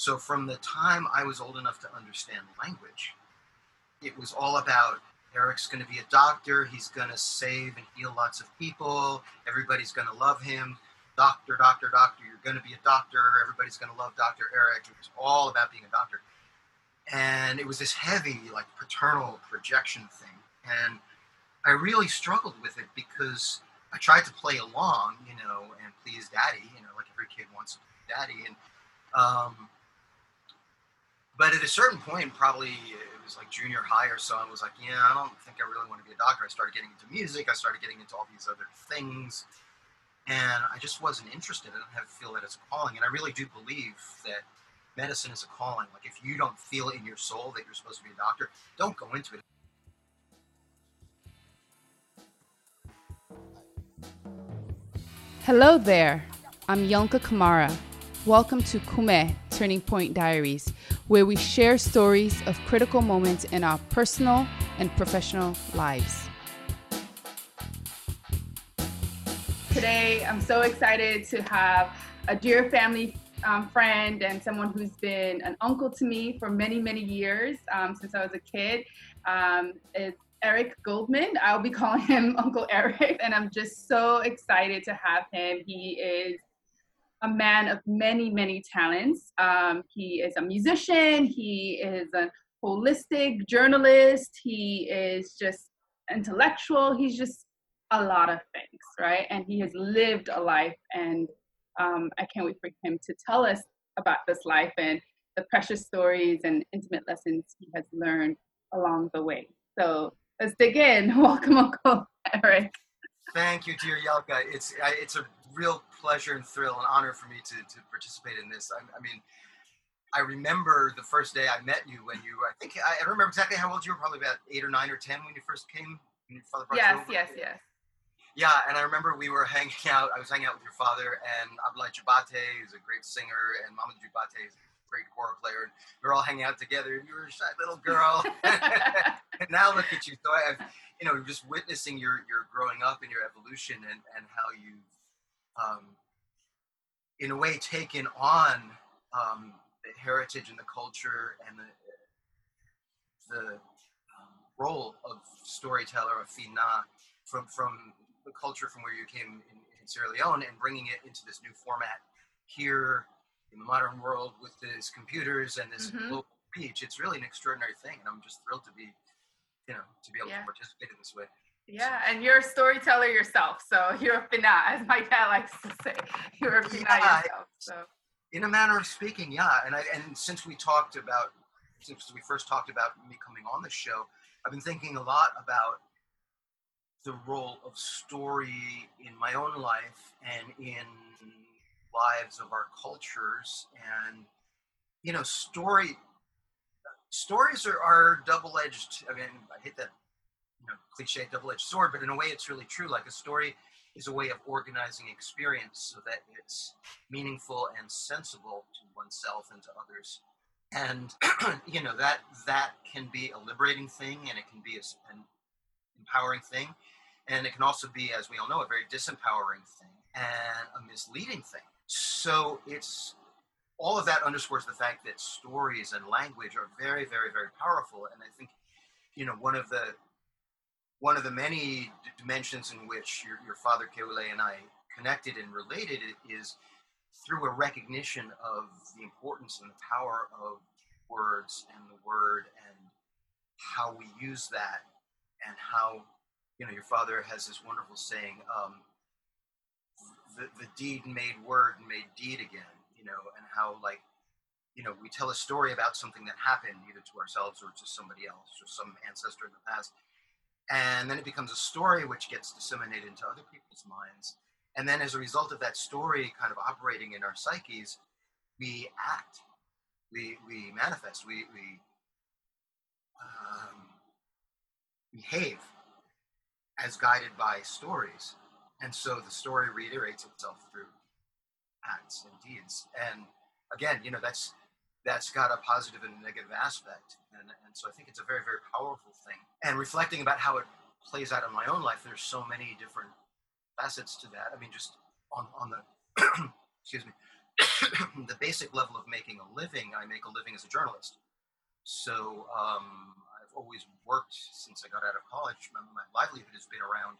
So from the time I was old enough to understand language, it was all about Eric's going to be a doctor. He's going to save and heal lots of people. Everybody's going to love him. Doctor, doctor, doctor. You're going to be a doctor. Everybody's going to love Dr. Eric. It was all about being a doctor. And it was this heavy, like paternal projection thing. And I really struggled with it because I tried to play along, you know, and please daddy, you know, like every kid wants to please daddy. And, um, but at a certain point, probably it was like junior high or so, I was like, yeah, I don't think I really want to be a doctor. I started getting into music. I started getting into all these other things. And I just wasn't interested. I didn't have feel that it's a calling. And I really do believe that medicine is a calling. Like if you don't feel in your soul that you're supposed to be a doctor, don't go into it. Hello there. I'm Yonka Kamara. Welcome to Kume Turning Point Diaries, where we share stories of critical moments in our personal and professional lives. Today, I'm so excited to have a dear family um, friend and someone who's been an uncle to me for many, many years um, since I was a kid. Um, it's Eric Goldman. I'll be calling him Uncle Eric, and I'm just so excited to have him. He is a man of many, many talents. Um, he is a musician, he is a holistic journalist, he is just intellectual, he's just a lot of things, right? And he has lived a life, and um, I can't wait for him to tell us about this life and the precious stories and intimate lessons he has learned along the way. So let's dig in. Welcome, Uncle Eric. Thank you, dear Yelka. It's it's a real pleasure and thrill and honor for me to, to participate in this. I, I mean, I remember the first day I met you when you, I think, I, I remember exactly how old you were, probably about eight or nine or 10 when you first came. When your father brought yes, yes, yes. Yeah, and I remember we were hanging out, I was hanging out with your father and Abdoulaye Jabate, who's a great singer, and Mama Jabate is a great kora player. And we were all hanging out together, and you were a shy little girl. and now look at you. So I've, you know, just witnessing your, your growing up and your evolution and, and how you've um, in a way taken on um, the heritage and the culture and the the um, role of storyteller of Fina from from the culture from where you came in, in, Sierra Leone and bringing it into this new format here in the modern world with these computers and this mm-hmm. global reach. It's really an extraordinary thing, and I'm just thrilled to be, you know, to be able yeah. to participate in this way. Yeah, and you're a storyteller yourself, so you're a fina, as my dad likes to say. You're a fina yeah, yourself. So, in a manner of speaking, yeah. And I and since we talked about since we first talked about me coming on the show, I've been thinking a lot about the role of story in my own life and in lives of our cultures and you know story stories are, are double-edged i mean i hate that you know cliche double-edged sword but in a way it's really true. Like a story is a way of organizing experience so that it's meaningful and sensible to oneself and to others. And you know that that can be a liberating thing and it can be a, an empowering thing. And it can also be as we all know a very disempowering thing and a misleading thing. So it's all of that underscores the fact that stories and language are very very very powerful. And i think you know one of the one of the many dimensions in which your, your father Kewulay and I connected and related is through a recognition of the importance and the power of words and the word and how we use that and how you know your father has this wonderful saying um, the, the deed made word made deed again you know and how like you know we tell a story about something that happened either to ourselves or to somebody else or some ancestor in the past and then it becomes a story which gets disseminated into other people's minds. And then as a result of that story kind of operating in our psyches we act. We we manifest. We we um, behave as guided by stories. And so the story reiterates itself through acts and deeds. And again you know that's that's got a positive and a negative aspect. And, and so I think it's a very, very powerful thing. And reflecting about how it plays out in my own life, there's so many different facets to that. I mean, just on, on the, excuse me, the basic level of making a living, I make a living as a journalist. So um, I've always worked since I got out of college. My, my livelihood has been around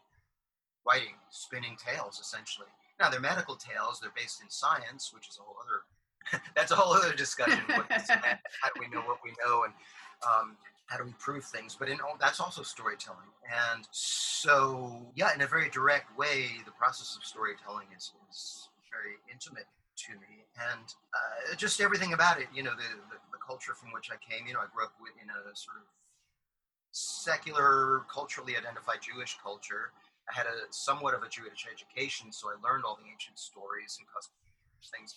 writing, spinning tales, essentially. Now they're medical tales; they're based in science, which is a whole other. that's a whole other discussion. how do we know what we know, and um, how do we prove things? But in all, that's also storytelling. And so, yeah, in a very direct way, the process of storytelling is, is very intimate to me, and uh, just everything about it. You know, the, the, the culture from which I came. You know, I grew up in a sort of secular, culturally identified Jewish culture. I had a somewhat of a Jewish education, so I learned all the ancient stories and customs things.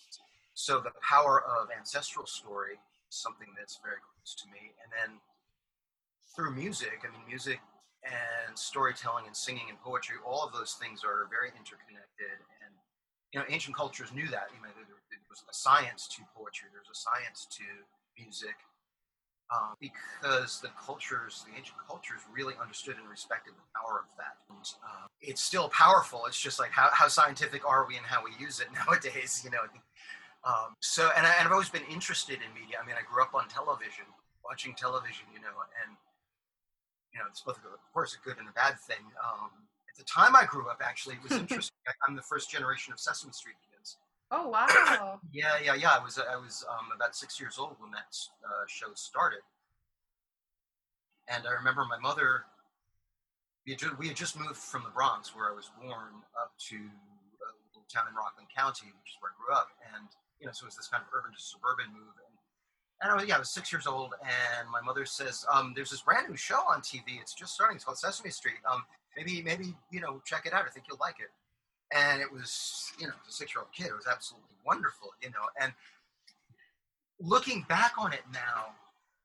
So the power of ancestral story is something that's very close to me. And then through music, I mean, music and storytelling and singing and poetry, all of those things are very interconnected. And you know, ancient cultures knew that. You know, there, was a science to poetry. There's a science to music um, because the cultures, the ancient cultures, really understood and respected the power of that. And, uh, it's still powerful. It's just like how, how scientific are we and how we use it nowadays, you know. Um, so, and, I, and I've always been interested in media. I mean, I grew up on television, watching television, you know, and you know, it's both, of course, a good and a bad thing. Um, at the time I grew up, actually, it was interesting. I'm the first generation of Sesame Street kids. Oh wow! yeah, yeah, yeah. I was I was um, about six years old when that uh, show started, and I remember my mother. We had, just, we had just moved from the Bronx, where I was born, up to a little town in Rockland County, which is where I grew up, and you know, so it was this kind of urban to suburban move. And, and I was yeah, I was six years old, and my mother says, um, "There's this brand new show on TV. It's just starting. It's called Sesame Street. Um, maybe maybe you know check it out. I think you'll like it." and it was you know a six year old kid it was absolutely wonderful you know and looking back on it now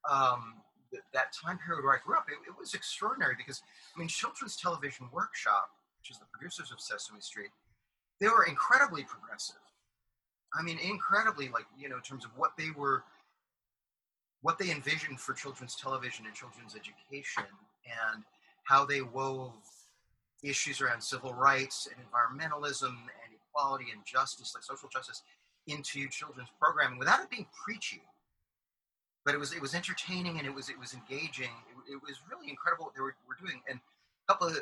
um, th- that time period where i grew up it, it, was extraordinary because i mean children's television workshop which is the producers of sesame street they were incredibly progressive i mean incredibly like you know in terms of what they were what they envisioned for children's television and children's education and how they wove issues around civil rights and environmentalism and equality and justice, like social justice, into children's programming without it being preachy. But it was it was entertaining and it was it was engaging. It, it was really incredible what they were, were doing. And a couple of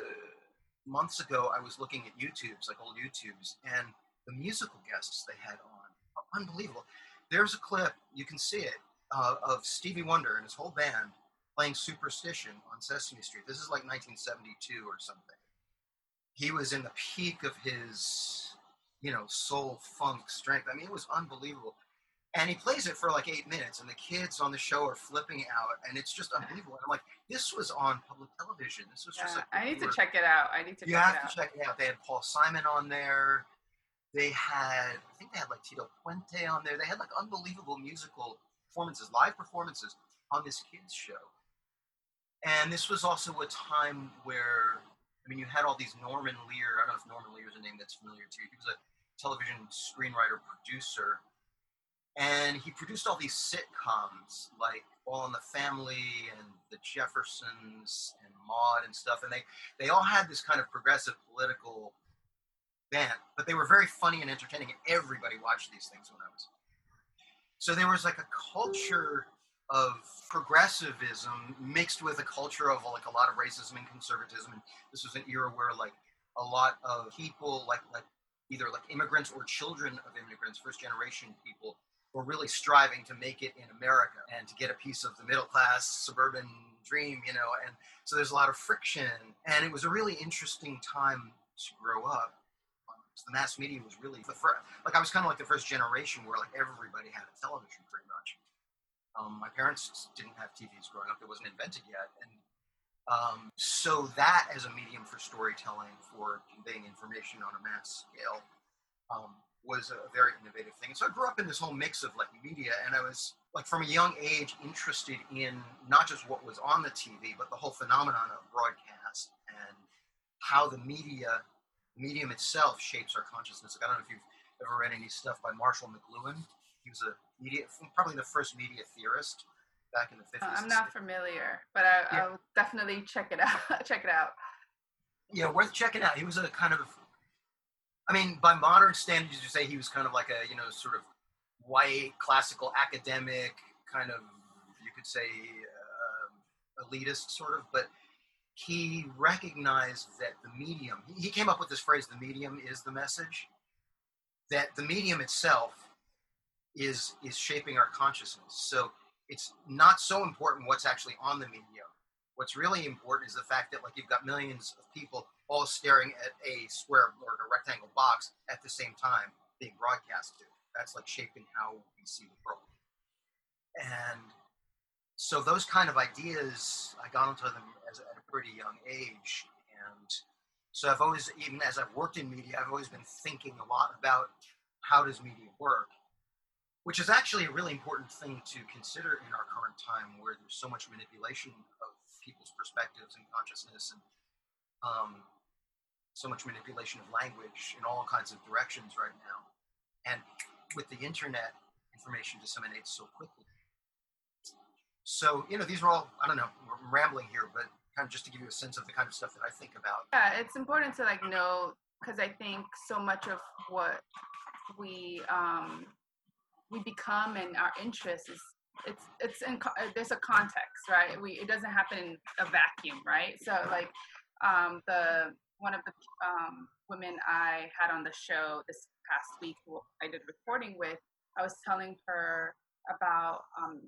months ago, I was looking at YouTube's, like old YouTube's, and the musical guests they had on, are unbelievable. There's a clip you can see it uh, of Stevie Wonder and his whole band playing Superstition on Sesame Street. This is like 1972 or something he was in the peak of his, you know, soul funk strength. I mean, it was unbelievable. And he plays it for like eight minutes, and the kids on the show are flipping out, and it's just unbelievable. And I'm like, this was on public television. This was yeah, just like I need to check it out. I need to. You have to check it out. They had Paul Simon on there. They had, I think they had like Tito Puente on there. They had like unbelievable musical performances, live performances on this kids show. And this was also a time where I mean, you had all these Norman Lear. I don't know if Norman Lear is a name that's familiar to you. He was a television screenwriter producer, and he produced all these sitcoms like All in the Family and The Jeffersons and Maude and stuff. And they they all had this kind of progressive political but they were very funny and entertaining. And everybody watched these things when I was. So there was like a culture of progressivism mixed with a culture of like a lot of racism and conservatism. And this was an era where like a lot of people, like like either like immigrants or children of immigrants, first generation people, were really striving to make it in America and to get a piece of the middle class suburban dream, you know. And so there's a lot of friction, and it was a really interesting time to grow up. The mass media was really the first, like I was kind of like the first generation where like everybody had a television pretty much um, my parents didn't have TVs growing up; it wasn't invented yet, and um, so that as a medium for storytelling, for conveying information on a mass scale, um, was a very innovative thing. And so I grew up in this whole mix of like media, and I was like from a young age interested in not just what was on the TV, but the whole phenomenon of broadcast and how the media, medium itself, shapes our consciousness. Like, I don't know if you've ever read any stuff by Marshall McLuhan. He was a media, probably the first media theorist back in the 50s. I'm not familiar, but I, yeah. I'll definitely check it out. check it out. Yeah, worth checking out. He was a kind of, I mean, by modern standards, you say he was kind of like a, you know, sort of white, classical, academic, kind of, you could say, uh, elitist sort of, but he recognized that the medium, he came up with this phrase, the medium is the message, that the medium itself is, is shaping our consciousness. So it's not so important what's actually on the medium. What's really important is the fact that like you've got millions of people all staring at a square or a rectangle box at the same time being broadcast to. That's like shaping how we see the world. And so those kind of ideas, I got into them as, at a pretty young age. And so I've always, even as I've worked in media, I've always been thinking a lot about how does media work, which is actually a really important thing to consider in our current time where there's so much manipulation of people's perspectives and consciousness and um, so much manipulation of language in all kinds of directions right now. And with the internet, information disseminates so quickly. So, you know, these are all, I don't know, I'm rambling here, but kind of just to give you a sense of the kind of stuff that I think about. Yeah, it's important to like know, because I think so much of what we, um, we become and our interest is it's it's in there's a context right we it doesn't happen in a vacuum right so like um the one of the um, women I had on the show this past week, who I did recording with, I was telling her about um,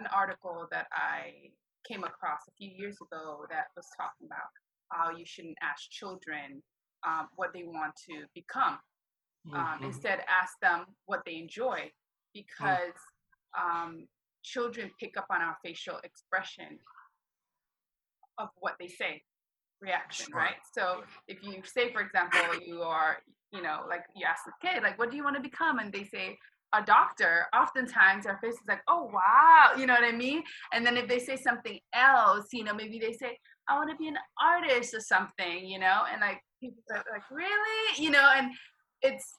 an article that I came across a few years ago that was talking about how you shouldn't ask children um, what they want to become. Um, mm-hmm. Instead, ask them what they enjoy mm. because mm. children pick up on our facial expression of what they say reaction, sure. right? So if you say, for example, you are, you know, like you ask the kid, like, what do you want to become? And they say, a doctor, oftentimes our face is like, oh, wow, you know what I mean? And then if they say something else, you know, maybe they say, I want to be an artist or something, you know, and like people are like, really? You know, and it's,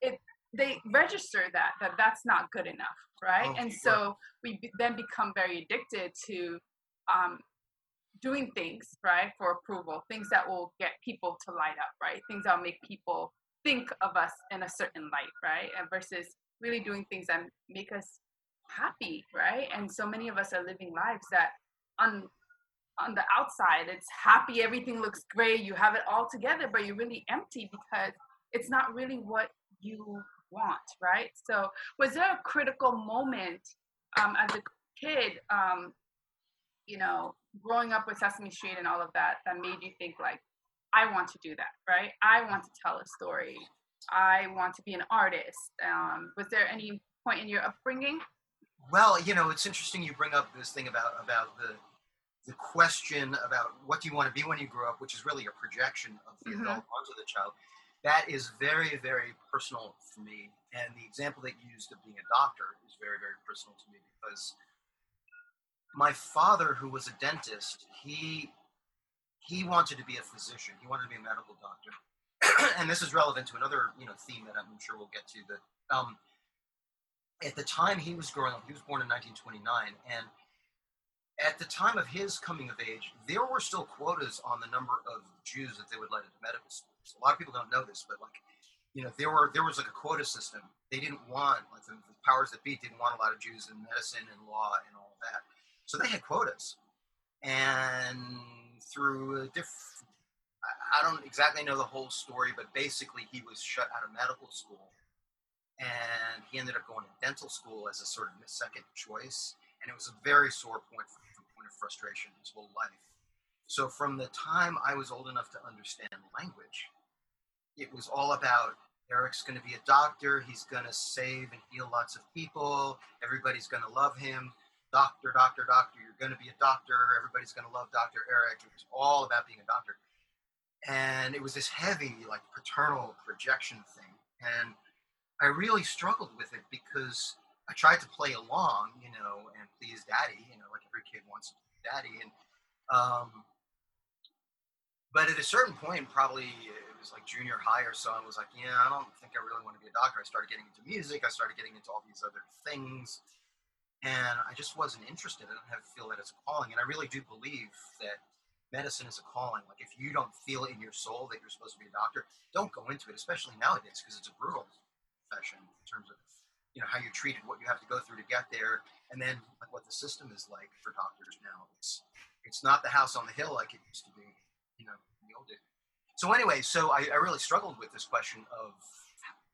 it, they register that, that that's not good enough, right? Oh, and sure. so we then become very addicted to um, doing things right for approval things that will get people to light up right things that will make people think of us in a certain light right? And versus really doing things that make us happy right? And so many of us are living lives that on on the outside it's happy everything looks great you have it all together but you're really empty because it's not really what you want right? So was there a critical moment um, as a kid um, you know growing up with Sesame Street and all of that that made you think like, I want to do that, right? I want to tell a story. I want to be an artist. Um, was there any point in your upbringing? Well, you know, it's interesting you bring up this thing about about the the question about what do you want to be when you grow up, which is really a projection of the mm-hmm. adult onto the child. That is very, very personal for me. And the example that you used of being a doctor is very, very personal to me because my father, who was a dentist, he he wanted to be a physician. He wanted to be a medical doctor. and this is relevant to another, you know, theme that I'm sure we'll get to. That um, at the time he was growing up, he was born in 1929, and at the time of his coming of age, there were still quotas on the number of Jews that they would let into medical schools. A lot of people don't know this, but like, you know, there were there was like a quota system. They didn't want like the, the powers that be didn't want a lot of Jews in medicine and law and all that. So they had quotas. And through a diff, I don't exactly know the whole story, but basically he was shut out of medical school. And he ended up going to dental school as a sort of second choice. And it was a very sore point, for, point of frustration his whole life. So from the time I was old enough to understand language, it was all about Eric's going to be a doctor. He's going to save and heal lots of people. Everybody's going to love him doctor, doctor, doctor. You're going to be a doctor. Everybody's going to love Dr. Eric. It was all about being a doctor. And it was this heavy, like paternal projection thing. And I really struggled with it because I tried to play along, you know, and please daddy, you know, like every kid wants daddy. And, um, but at a certain point, probably it was like junior high or so, I was like, yeah, I don't think I really want to be a doctor. I started getting into music. I started getting into all these other things and I just wasn't interested. I don't have feel that it's a calling, and I really do believe that medicine is a calling. Like if you don't feel in your soul that you're supposed to be a doctor, don't go into it, especially nowadays because it's a brutal profession in terms of you know how you're treated, what you have to go through to get there, and then like, what the system is like for doctors now. It's it's not the house on the hill like it used to be, you know, in the old days. So anyway, so I, I really struggled with this question of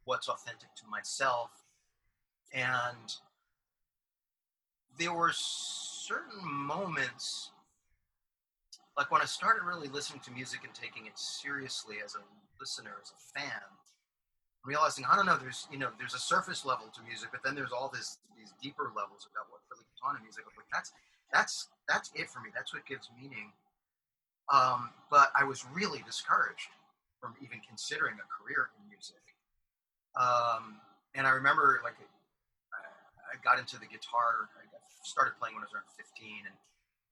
what's authentic to myself, and there were certain moments like when I started really listening to music and taking it seriously as a listener, as a fan, realizing I don't know, there's you know, there's a surface level to music, but then there's all this these deeper levels about what really goes on in music. Like that's that's that's it for me. That's what gives meaning. Um, but I was really discouraged from even considering a career in music. Um, and I remember like I got into the guitar. I started playing when I was around 15, and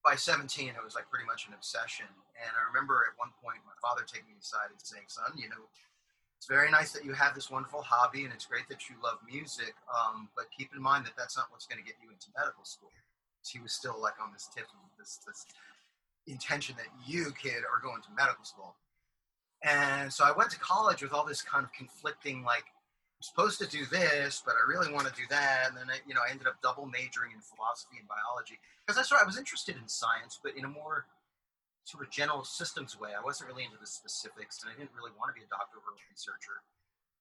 by 17, it was like pretty much an obsession. And I remember at one point my father taking me aside and saying, "Son, you know, it's very nice that you have this wonderful hobby, and it's great that you love music. Um, but keep in mind that that's not what's going to get you into medical school." He was still like on this tip of this this intention that you, kid, are going to medical school. And so I went to college with all this kind of conflicting like supposed to do this, but I really want to do that. And then, I, you know, I ended up double majoring in philosophy and biology because I sort I was interested in science, but in a more sort of general systems way. I wasn't really into the specifics, and I didn't really want to be a doctor or a researcher.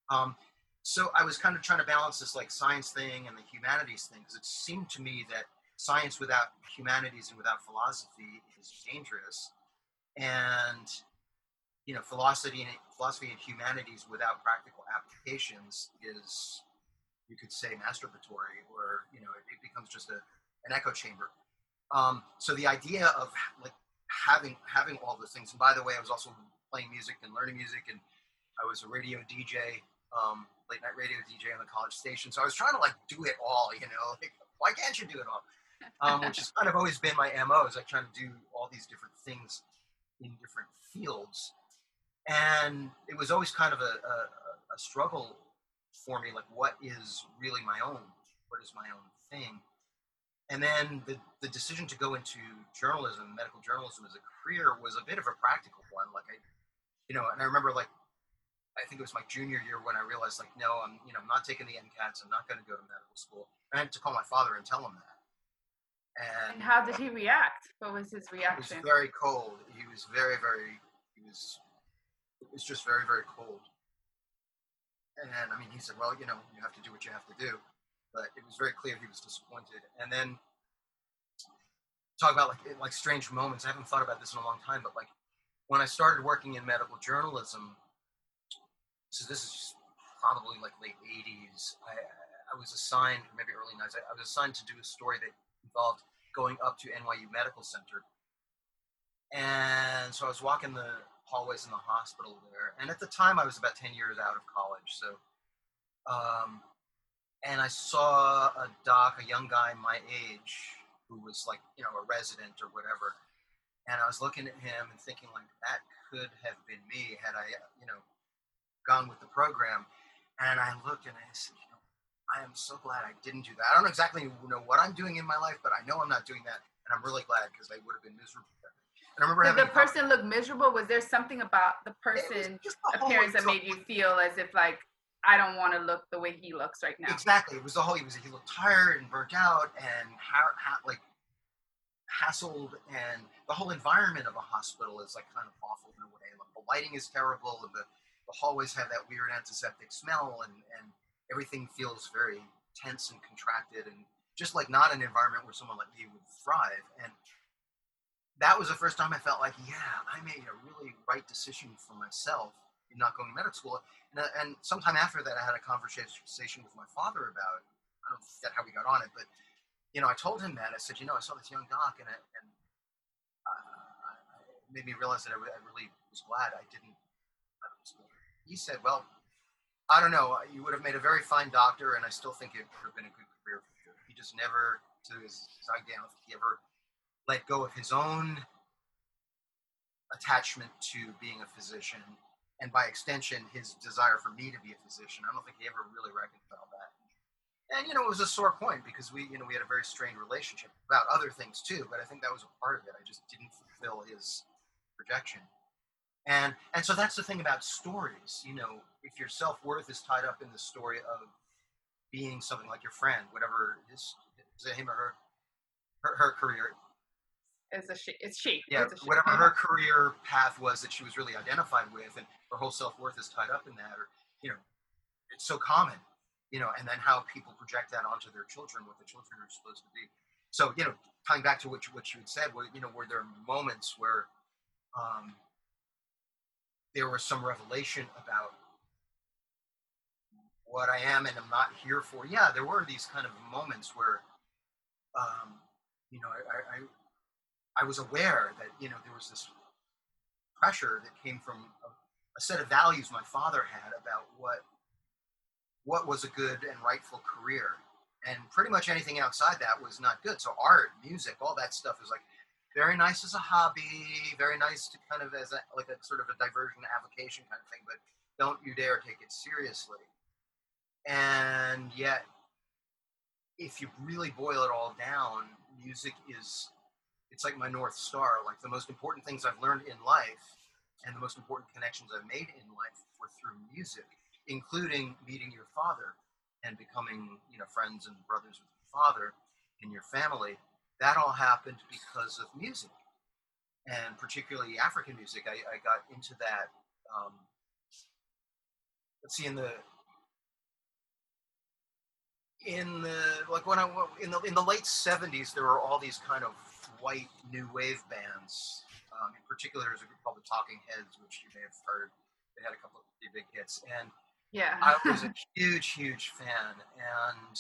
Um, so I was kind of trying to balance this like science thing and the humanities thing because it seemed to me that science without humanities and without philosophy is dangerous, and you know, philosophy and philosophy and humanities without practical applications is, you could say, masturbatory, or you know, it, it becomes just a, an echo chamber. Um, so the idea of like having having all those things. And by the way, I was also playing music and learning music, and I was a radio DJ, um, late night radio DJ on the college station. So I was trying to like do it all. You know, like why can't you do it all? Um, which has kind of always been my mo. Is like trying to do all these different things in different fields and it was always kind of a, a, a, struggle for me like what is really my own what is my own thing? And then the, the decision to go into journalism medical journalism as a career was a bit of a practical one like i you know and i remember like i think it was my junior year when i realized like no i'm you know i'm not taking the mcats i'm not going to go to medical school. And i had to call my father and tell him that. And, and how did he react? What was his reaction he was very cold. He was very very he was it was just very, very cold. And I mean, he said, well, you know, you have to do what you have to do. But it was very clear he was disappointed. And then talk about like like strange moments. I haven't thought about this in a long time, but like when I started working in medical journalism, so this is probably like late '80s. I, I was assigned, maybe early '90s. I, I was assigned to do a story that involved going up to NYU Medical Center, and so I was walking the hallways in the hospital there. And at the time, I was about 10 years out of college. So, um, and I saw a doc, a young guy my age, who was like, you know, a resident or whatever. And I was looking at him and thinking, like, that could have been me had I, you know, gone with the program. And I looked and I said, you know, I am so glad I didn't do that. I don't exactly know what I'm doing in my life, but I know I'm not doing that. And I'm really glad because I would have been miserable and I remember Did the person look miserable? Was there something about the person appearance that made you feel as if like I don't want to look the way he looks right now? Exactly. It was the whole. He was. He looked tired and burnt out and ha- ha- like hassled, and the whole environment of a hospital is like kind of awful in a way. Like the lighting is terrible, and the, the hallways have that weird antiseptic smell, and and everything feels very tense and contracted, and just like not an environment where someone like me would thrive. And that was the first time I felt like, yeah, I made a really right decision for myself in not going to medical school. And, uh, and sometime after that, I had a conversation with my father about, I don't know how we got on it, but, you know, I told him that. I said, you know, I saw this young doc and it, and, uh, it made me realize that I, I really was glad I didn't. He said, well, I don't know. You would have made a very fine doctor, and I still think it would have been a good career for you. He just never, to his side down, he ever let go of his own attachment to being a physician and by extension his desire for me to be a physician. I don't think he ever really reconciled that. And you know it was a sore point because we you know we had a very strained relationship about other things too but i think that was a part of it. I just didn't fulfill his projection. And and so that's the thing about stories you know if your self-worth is tied up in the story of being something like your friend, whatever his, him or her, her, her career. It's a she. It's she. Yeah, It's a she. whatever her career path was that she was really identified with, and her whole self worth is tied up in that, or you know, it's so common, you know, and then how people project that onto their children, what the children are supposed to be. So you know, tying back to what you, what you had said, were, you know, were there moments where um, there was some revelation about what I am and I'm not here for? Yeah, there were these kind of moments where, um, you know, I, I I was aware that you know there was this pressure that came from a, a set of values my father had about what what was a good and rightful career and pretty much anything outside that was not good. So art, music, all that stuff is like very nice as a hobby, very nice to kind of as a like a sort of a diversion avocation kind of thing, but don't you dare take it seriously. And yet, if you really boil it all down, music is it's like my north star. Like the most important things I've learned in life and the most important connections I've made in life were through music, including meeting your father and becoming, you know, friends and brothers with your father in your family, that all happened because of music, and particularly African music. I, I got into that. Um, let's see, in the in the like when I in the in the late '70s, there were all these kind of white new wave bands. Um, in particular, there's a group called the Talking Heads, which you may have heard. They had a couple of pretty big hits, and yeah. I was a huge, huge fan. And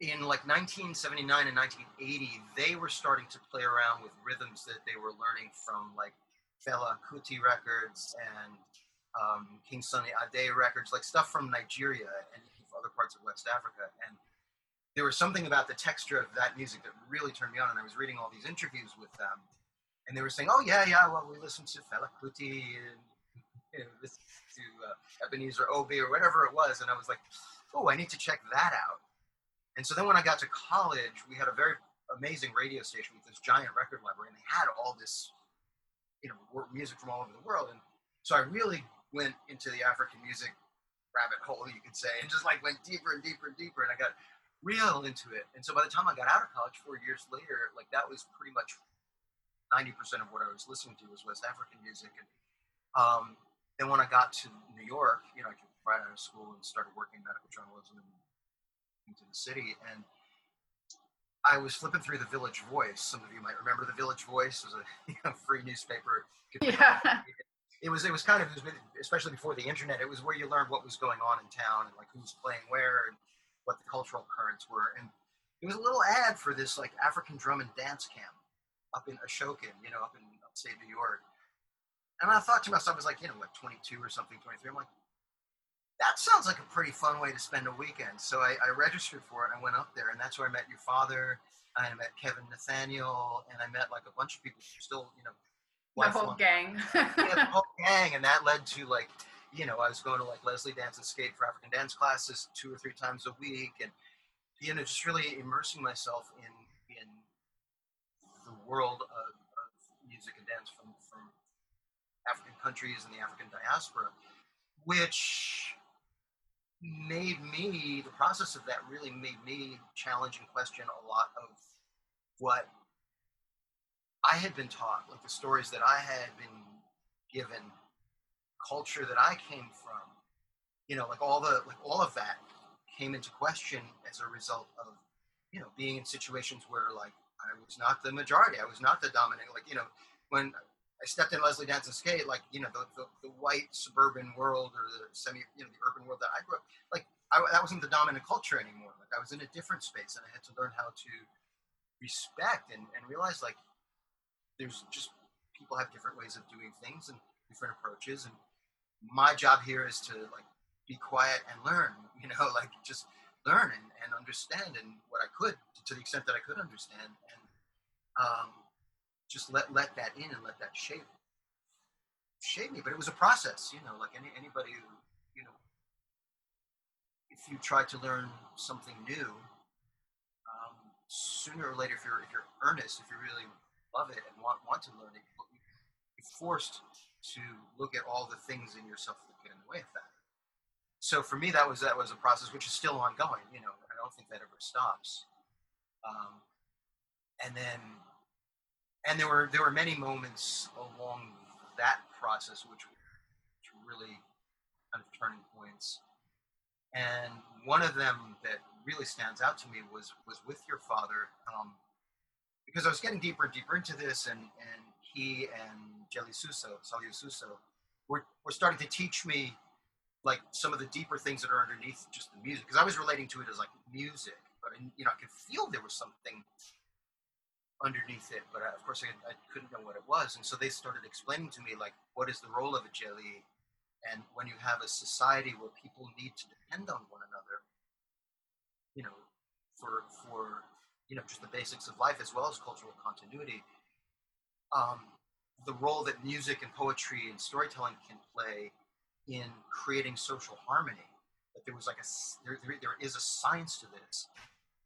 in like 1979 and 1980, they were starting to play around with rhythms that they were learning from like Fela Kuti records and um, King Sunny Ade records, like stuff from Nigeria and other parts of West Africa. And there was something about the texture of that music that really turned me on. And I was reading all these interviews with them, and they were saying, "Oh yeah, yeah, well we listened to Fela Kuti and you know, listen to uh, Ebenezer Obey or whatever it was," and I was like, "Oh, I need to check that out." And so then when I got to college, we had a very amazing radio station with this giant record library, and they had all this, you know, music from all over the world. And so I really went into the African music rabbit hole, you could say, and just like went deeper and deeper and deeper. And I got real into it. And so by the time I got out of college, four years later, like that was pretty much 90% of what I was listening to was West African music. And um, then when I got to New York, you know, I came right out of school and started working in medical journalism and into the city. And I was flipping through the Village Voice. Some of you might remember the Village Voice was a you know, free newspaper. Yeah. It was it was kind of especially before the internet. It was where you learned what was going on in town and like who was playing where and what the cultural currents were. And it was a little ad for this like African drum and dance camp up in Ashokan, you know, up in upstate New York. And I thought to myself, I was like, you know, what, 22 or something, 23. I'm like, that sounds like a pretty fun way to spend a weekend. So I, I registered for it. I went up there, and that's where I met your father. I met Kevin Nathaniel, and I met like a bunch of people who still, you know, the whole gang. yeah, the whole gang, and that led to like, you know, I was going to like Lezly Dance and Skate for African dance classes two or three times a week, and you know, just really immersing myself in in the world of, of music and dance from from African countries and the African diaspora, which made me the process of that really made me challenge and question a lot of what I had been taught, like the stories that I had been given, culture that I came from, you know, like all the like all of that came into question as a result of, you know, being in situations where like I was not the majority, I was not the dominant. Like you know, when I stepped in Lezly Dance and Skate, like you know, the, the, the white suburban world or the semi, you know, the urban world that I grew up, like I, that wasn't the dominant culture anymore. Like I was in a different space, and I had to learn how to respect and, and realize like there's just people have different ways of doing things and different approaches, and my job here is to like be quiet and learn. You know, like just learn and, and understand and what I could to the extent that I could understand and um, just let let that in and let that shape shape me. But it was a process, you know, like any anybody who, you know, if you try to learn something new, um, sooner or later, if you're if you're earnest, if you really love it and want want to learn it, you're forced to look at all the things in yourself that get in the way of that. so for me, that was that was a process which is still ongoing. You know, I don't think that ever stops. Um, and then, and there were there were many moments along that process which, which were really kind of turning points. And one of them that really stands out to me was was with your father, um, because I was getting deeper and deeper into this, and and he and Jelly Suso, Salieu Suso, were were starting to teach me like some of the deeper things that are underneath just the music, because I was relating to it as like music, but I, you know I could feel there was something underneath it, but I, of course I, I, couldn't know what it was, and so they started explaining to me like what is the role of a jali, and when you have a society where people need to depend on one another, you know, for for you know just the basics of life as well as cultural continuity. Um, the role that music and poetry and storytelling can play in creating social harmony. That there was like a there, there, there is a science to this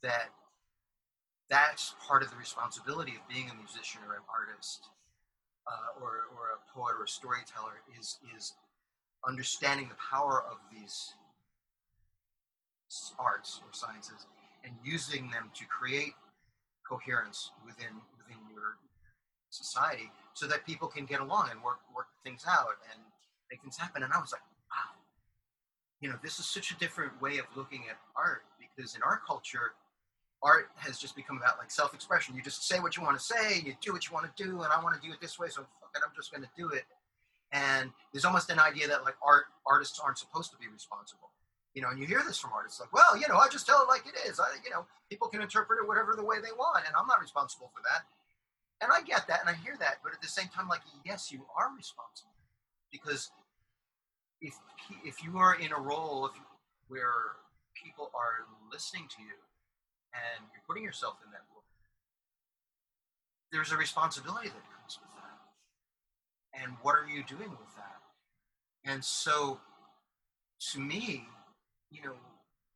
that that's part of the responsibility of being a musician or an artist uh, or, or a poet or a storyteller is is understanding the power of these arts or sciences and using them to create coherence within within your society so that people can get along and work work things out and make things happen. And i was like wow you know this is such a different way of looking at art because in our culture art has just become about like self-expression. You just say what you want to say you do what you want to do and i want to do it this way so fuck it, i'm just going to do it. And there's almost an idea that like art artists aren't supposed to be responsible. You know and you hear this from artists like well you know i just tell it like it is. I you know people can interpret it whatever the way they want and i'm not responsible for that and i get that and i hear that but at the same time like yes you are responsible because if if you are in a role if, where people are listening to you and you're putting yourself in that role there's a responsibility that comes with that and what are you doing with that? And so, to me, you know,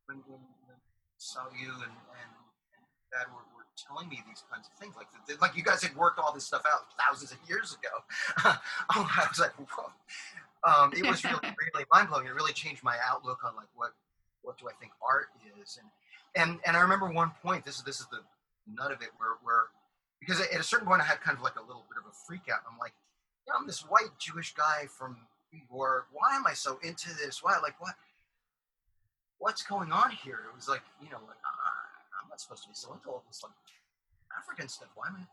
when, when, when saw you and, and, and Dad were, were telling me these kinds of things, like like you guys had worked all this stuff out thousands of years ago, oh, I was like, whoa. Um, it was really, really mind blowing. It really changed my outlook on like what what do I think art is, and and and I remember one point. This is this is the nut of it, where where because at a certain point I had kind of like a little bit of a freak out. I'm like, yeah, I'm this white Jewish guy from New York. Why am I so into this? Why, like, what? What's going on here? It was like, you know, like supposed to be so into all this like African stuff. Why am I?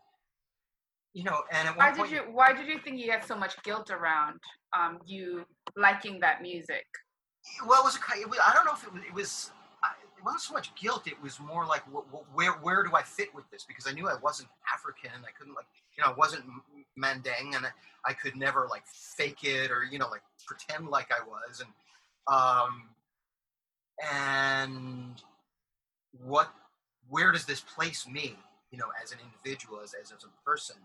You know, and at one why point, did you? Why did you think you had so much guilt around um, you liking that music? Well, it was, it was I don't know if it was, it was it wasn't so much guilt. It was more like, where where do I fit with this? Because I knew I wasn't African. and I couldn't like, you know, I wasn't Mandang, and I could never like fake it or you know like pretend like I was. And um, and what, where does this place me? You know, as an individual, as as, as a person.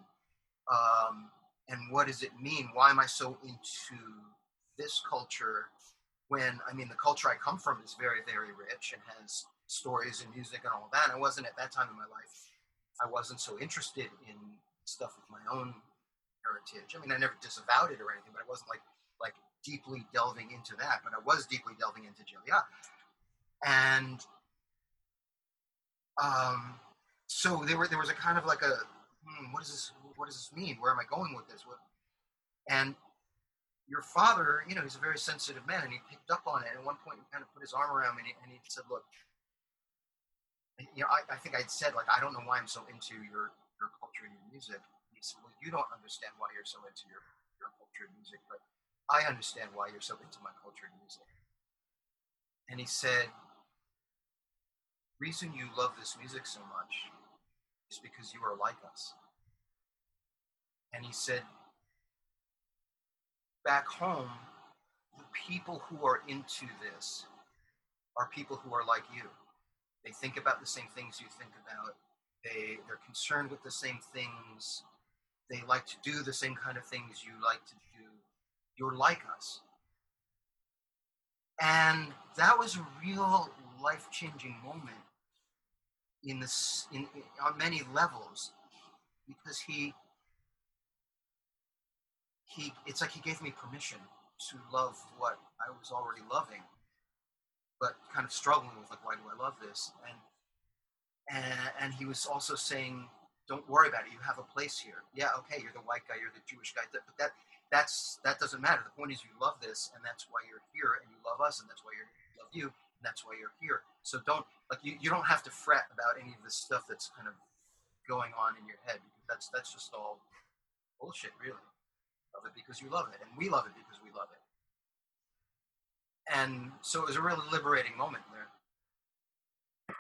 Um, and what does it mean? Why am I so into this culture when I mean the culture I come from is very very rich and has stories and music and all that. I wasn't at that time in my life. I wasn't so interested in stuff of my own heritage. I mean, I never disavowed it or anything, but I wasn't like like deeply delving into that. But I was deeply delving into jaliya, and um, so there were there was a kind of like a hmm, what does this what does this mean? Where am I going with this? What and your father, you know, he's a very sensitive man, and he picked up on it. And at one point, he kind of put his arm around me, and he, and he said, "Look, you know, I, I, think I'd said like, I don't know why I'm so into your your culture and your music." He said, "Well, you don't understand why you're so into your your culture and music, but I understand why you're so into my culture and music." And he said, "Reason you love this music so much is because you are like us." And he said, back home, the people who are into this are people who are like you. They think about the same things you think about. They they're concerned with the same things. They like to do the same kind of things you like to do. You're like us. And that was a real life-changing moment in in, in on many levels because he he it's like he gave me permission to love what I was already loving. but kind of struggling with like, why do I love this? And and, and he was also saying, don't worry about it. You have a place here. Yeah, okay, you're the white guy, you're the Jewish guy, but that that's that doesn't matter. The point is you love this, and that's why you're here, and you love us, and that's why you love you, and that's why you're here. So don't like you, you don't have to fret about any of this stuff that's kind of going on in your head that's that's just all bullshit, really. Love it because you love it, and we love it because we love it. And so it was a really liberating moment there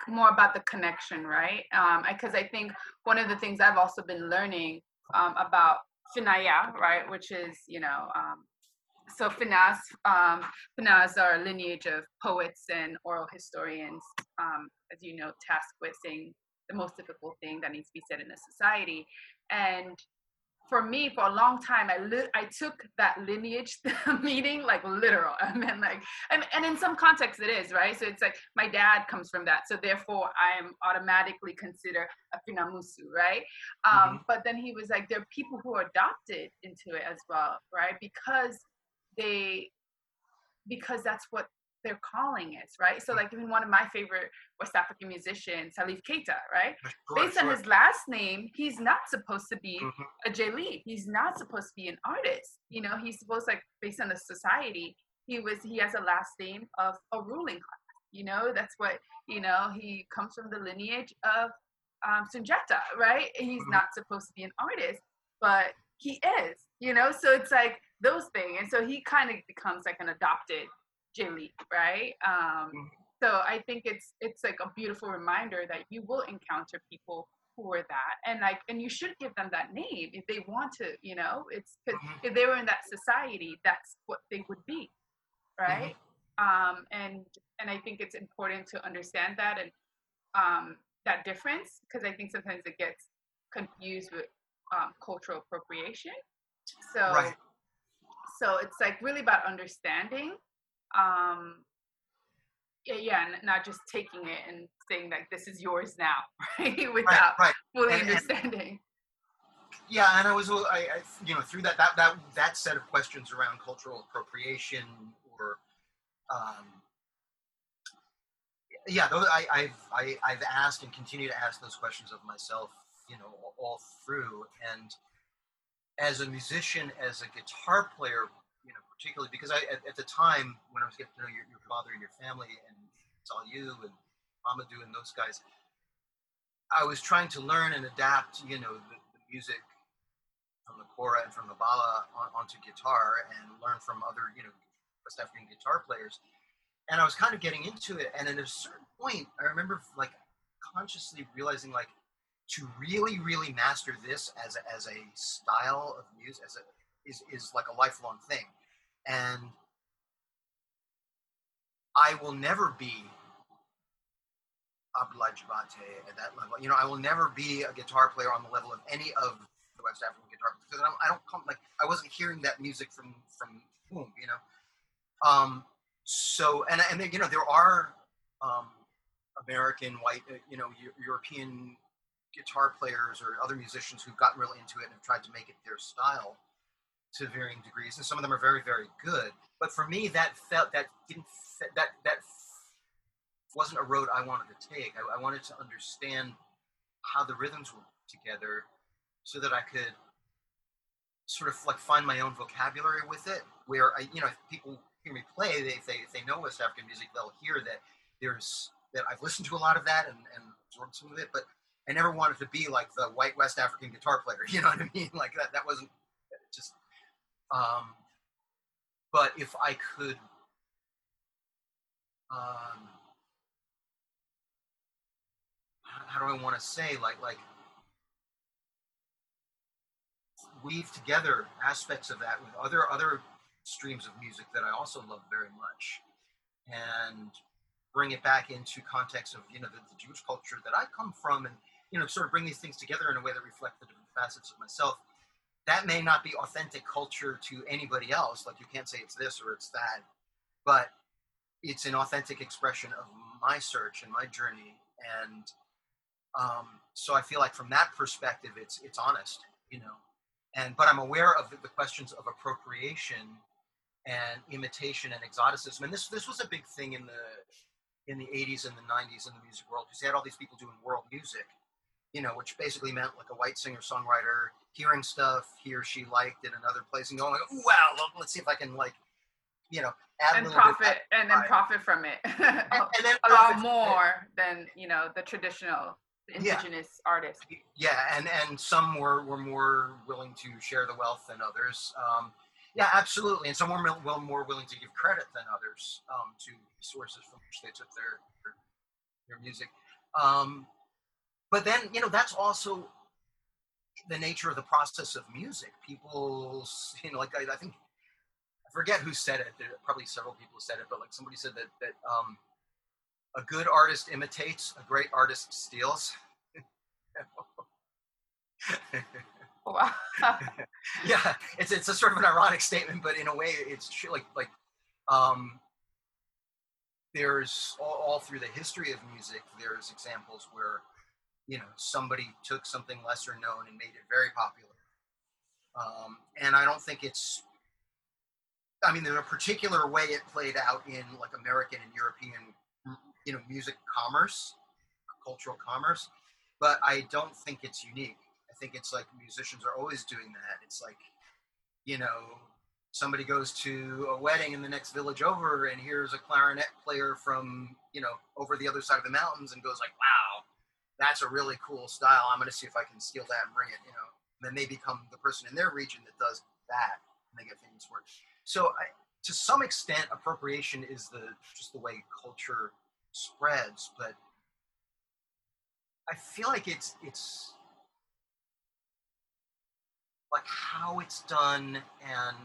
more about the connection, right? Because um, I think one of the things I've also been learning um, about Finaya, right, which is you know, um, so Finas, um, Finas are a lineage of poets and oral historians, um, as you know, tasked with saying the most difficult thing that needs to be said in a society, and for me for a long time i li- i took that lineage meaning like literal. I mean like and, and in some contexts it is right? So it's like my dad comes from that. So therefore i am automatically considered a finamusu right? Um, mm-hmm. but then he was like there are people who are adopted into it as well right? Because they because that's what their calling is, right? So, like, even one of my favorite West African musicians, Salif Keita, right? Sure, Based sure. on his last name, he's not supposed to be mm-hmm. a Jeli. He's not supposed to be an artist. You know, he's supposed like based on the society, he was he has a last name of a ruling class. You know, that's what you know. He comes from the lineage of um, Sunjata, right? He's mm-hmm. not supposed to be an artist, but he is. You know, so it's like those things, and so he kind of becomes like an adopted Jeli, right? Um, mm-hmm. so I think it's it's like a beautiful reminder that you will encounter people who are that, and like, and you should give them that name if they want to. You know, it's because mm-hmm. if they were in that society, that's what they would be, right? Mm-hmm. Um, and and I think it's important to understand that and um, that difference because I think sometimes it gets confused with um, cultural appropriation. So. Right. So it's like really about understanding um yeah, yeah, not just taking it and saying like this is yours now, right? Without right, right. fully and, understanding. And, yeah, and I was, I, I, you know, through that that that that set of questions around cultural appropriation or, um, yeah, those, I, I've I, I've asked and continue to ask those questions of myself, you know, all through. And as a musician, as a guitar player, you know, particularly because I at, at, the time when I was getting to know your, your father and your family and saw you and Amadou and those guys, I was trying to learn and adapt, you know, the, the music from the kora and from the bala on, onto guitar and learn from other, you know, West African guitar players. And I was kind of getting into it. And at a certain point, I remember like consciously realizing like to really, really master this as a, as a style of music, as a is, is like a lifelong thing and I will never be Diabaté at that level. You know, I will never be a guitar player on the level of any of the West African guitar because I don't, I don't come like I wasn't hearing that music from from whom, you know. Um, so and and then, you know there are um, American white, uh, you know, European guitar players or other musicians who've gotten really into it and have tried to make it their style to varying degrees, and some of them are very, very good. But for me, that felt that didn't that that wasn't a road I wanted to take. I, I wanted to understand how the rhythms were together, so that I could sort of like find my own vocabulary with it. Where I, you know, if people hear me play, they, if they if they know West African music, they'll hear that there's that I've listened to a lot of that and, and absorbed some of it, but I never wanted to be like the white West African guitar player. You know what I mean? Like that. That wasn't just um, but if I could, um, how do I want to say, like, like weave together aspects of that with other other streams of music that I also love very much, and bring it back into context of you know the, the Jewish culture that I come from, and you know sort of bring these things together in a way that reflect the different facets of myself that may not be authentic culture to anybody else. Like you can't say it's this or it's that, but it's an authentic expression of my search and my journey. And um, so I feel like from that perspective, it's it's honest, you know. And but I'm aware of the, questions of appropriation and imitation and exoticism. And this this was a big thing in the in the 80s and the 90s in the music world because they had all these people doing world music, you know, which basically meant like a white singer songwriter hearing stuff he or she liked in another place and going, like, wow, let's see if I can like, you know, add and profit and then profit from it and, and then a lot more than you know the traditional indigenous yeah. artists. Yeah, and and some were were more willing to share the wealth than others. Um, yeah, absolutely, and some were well more willing to give credit than others um, to sources from which they took their their, their music. Um, but then you know that's also the nature of the process of music. People, you know, like I, I think I forget who said it. There, probably several people said it, but like somebody said that that um, a good artist imitates, a great artist steals. wow. yeah, it's it's a sort of an ironic statement, but in a way, it's true. Like like um, there's all, all through the history of music, there's examples where you know somebody took something lesser known and made it very popular. Um, and I don't think it's I mean, in a particular way, it played out in like American and European you know music commerce, cultural commerce, but I don't think it's unique. I think it's like musicians are always doing that. It's like, you know, somebody goes to a wedding in the next village over and hears a clarinet player from, you know, over the other side of the mountains and goes like, wow, that's a really cool style. I'm going to see if I can steal that and bring it, you know. And then they become the person in their region that does that and they get famous for it. So I, to some extent, appropriation is the just the way culture spreads, but I feel like it's it's like how it's done and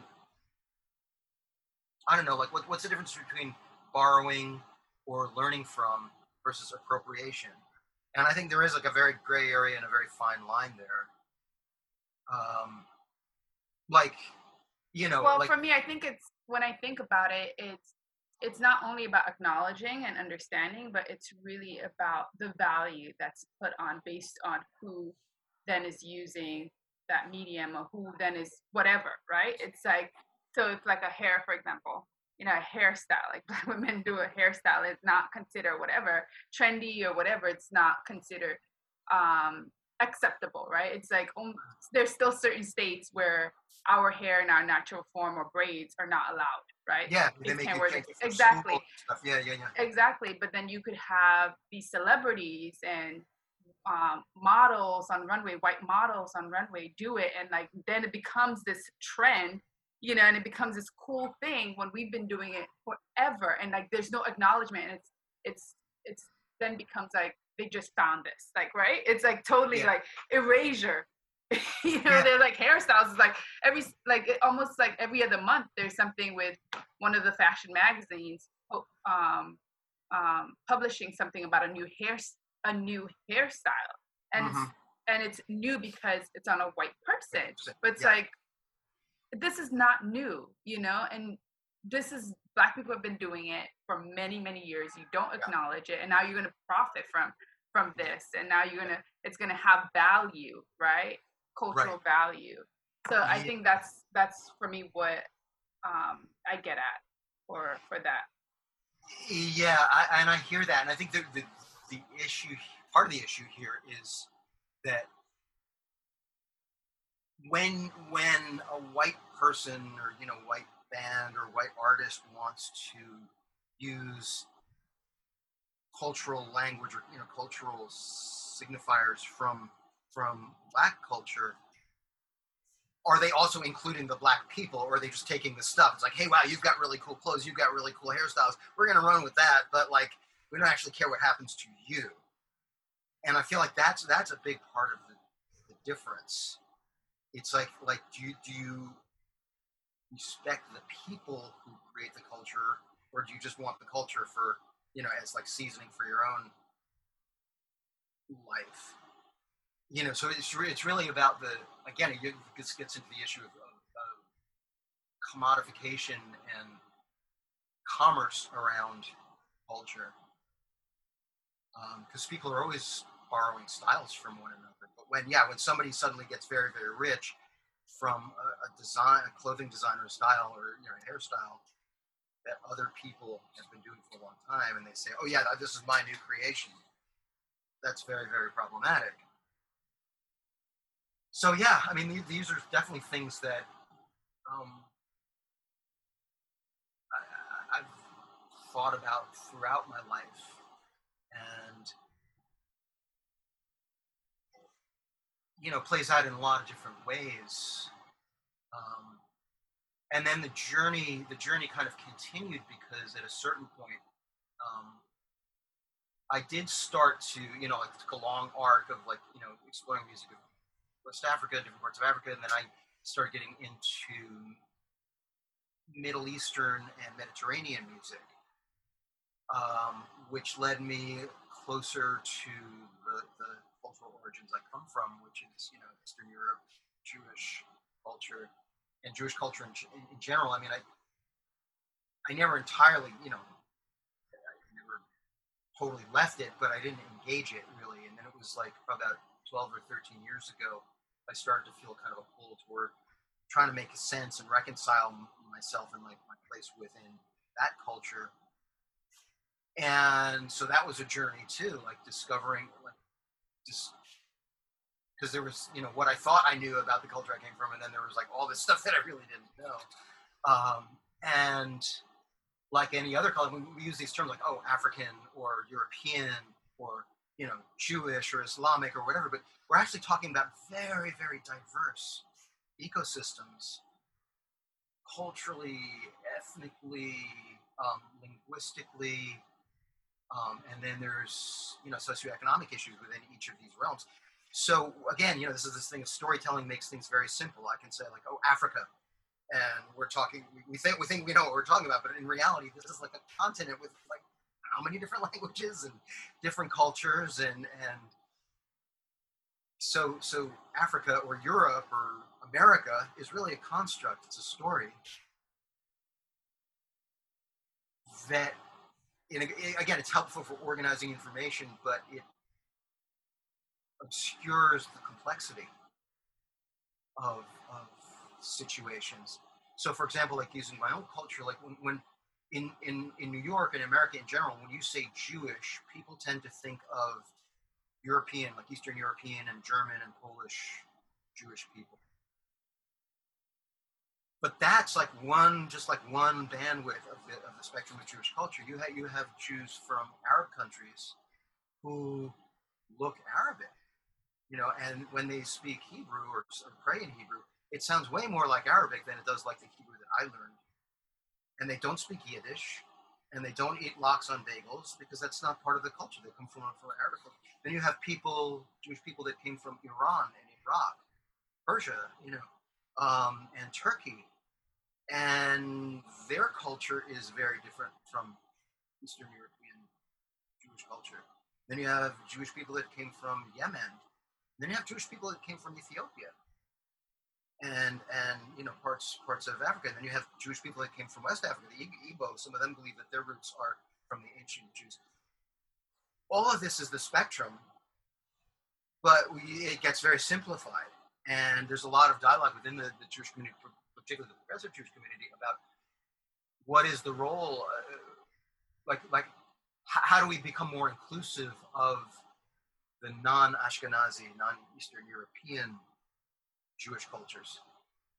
I don't know, like what, what's the difference between borrowing or learning from versus appropriation? And I think there is like a very gray area and a very fine line there. Um, like, you know, well, like, for me, I think it's when I think about it, it's it's not only about acknowledging and understanding, but it's really about the value that's put on based on who then is using that medium or who then is whatever, right? It's like, so if like a hair, for example, you know, a hairstyle, like black women do a hairstyle, it's not considered whatever, trendy or whatever, it's not considered um, acceptable, right? It's like um, there's still certain states where our hair in our natural form or braids are not allowed right? Yeah, they make it exactly. Yeah, yeah, yeah. Exactly, but then you could have these celebrities and um, models on runway, white models on runway, do it, and like then it becomes this trend, you know, and it becomes this cool thing when we've been doing it forever, and like there's no acknowledgement. And it's it's it's then becomes like they just found this, like right? It's like totally yeah. like erasure you know, yeah. they're like hairstyles. It's like every like almost like every other month there's something with one of the fashion magazines um, um, publishing something about a new hair a new hairstyle, and mm-hmm. it's, and it's new because it's on a white person. But it's yeah. like this is not new, you know, and this is black people have been doing it for many many years. You don't acknowledge yeah. it, and now you're going to profit from from this, and now you're gonna it's gonna have value, right? cultural right. value. So yeah. I think that's that's for me what um, I get at for for that. Yeah, I, and I hear that, and I think the, the the issue part of the issue here is that when when a white person or you know white band or white artist wants to use cultural language or you know cultural signifiers from from black culture are they also including the black people or are they just taking the stuff? It's like hey wow you've got really cool clothes you've got really cool hairstyles we're going to run with that but like we don't actually care what happens to you. And i feel like that's that's a big part of the, the difference it's like like do you do you respect the people who create the culture or do you just want the culture for you know as like seasoning for your own life? You know, so it's re- it's really about the again, it gets, gets into the issue of, of, of commodification and commerce around culture, because um, people are always borrowing styles from one another. But when yeah, when somebody suddenly gets very very rich from a, a design, a clothing designer style or you know a hairstyle, that other people have been doing for a long time, and they say, "Oh yeah, this is my new creation." That's very very problematic. So yeah, I mean these are definitely things that um, I, I've thought about throughout my life, and you know plays out in a lot of different ways. Um, and then the journey, the journey kind of continued because at a certain point, um, I did start to, you know, like took a long arc of like, you know, exploring music of West Africa, different parts of Africa, and then I started getting into Middle Eastern and Mediterranean music, um, which led me closer to the, the cultural origins I come from, which is you know Eastern Europe, Jewish culture, and Jewish culture in, in, general. I mean, I I never entirely, you know, I never totally left it, but I didn't engage it really. And then it was like about 12 or 13 years ago, I started to feel kind of a pull toward trying to make sense and reconcile myself and like my place within that culture. And so that was a journey too, like discovering just because there was you know what I thought I knew about the culture I came from, and then there was like all this stuff that I really didn't know. Um, and like any other culture, we use these terms like oh African or European or you know Jewish or Islamic or whatever, but we're actually talking about very very diverse ecosystems, culturally, ethnically, um, linguistically. Um, and then there's you know socioeconomic issues within each of these realms so again, you know, this is this thing of storytelling makes things very simple. I can say like, oh, Africa, and we're talking. We think we think we know what we're talking about, but in reality, this is like a continent with like how many different languages and different cultures, and and so so Africa or Europe or America is really a construct. It's a story that, Eh, again, it's helpful for organizing information, but it obscures the complexity of, of situations. So, for example, like using my own culture, like when, when in, in, in New York and America in general, when you say Jewish, people tend to think of European, like Eastern European and German and Polish Jewish people. But that's like one, just like one bandwidth of the, of the spectrum of Jewish culture. You have, you have Jews from Arab countries who look Arabic you know, and when they speak Hebrew or, or pray in Hebrew, it sounds way more like Arabic than it does like the Hebrew that I learned. And they don't speak Yiddish, and they don't eat lox on bagels because that's not part of the culture. They come from, from Arabic culture. Then you have people, Jewish people that came from Iran and Iraq, Persia, you know, um, and Turkey, and their culture is very different from Eastern European Jewish culture. Then you have Jewish people that came from Yemen then you have Jewish people that came from Ethiopia and and you know parts parts of Africa. And then you have Jewish people that came from West Africa, the Igbo. Some of them believe that their roots are from the ancient Jews. All of this is the spectrum, but we, it gets very simplified. And there's a lot of dialogue within the, the Jewish community, particularly the progressive Jewish community, about what is the role, uh, like like how do we become more inclusive of the non-Ashkenazi, non-Eastern European Jewish cultures,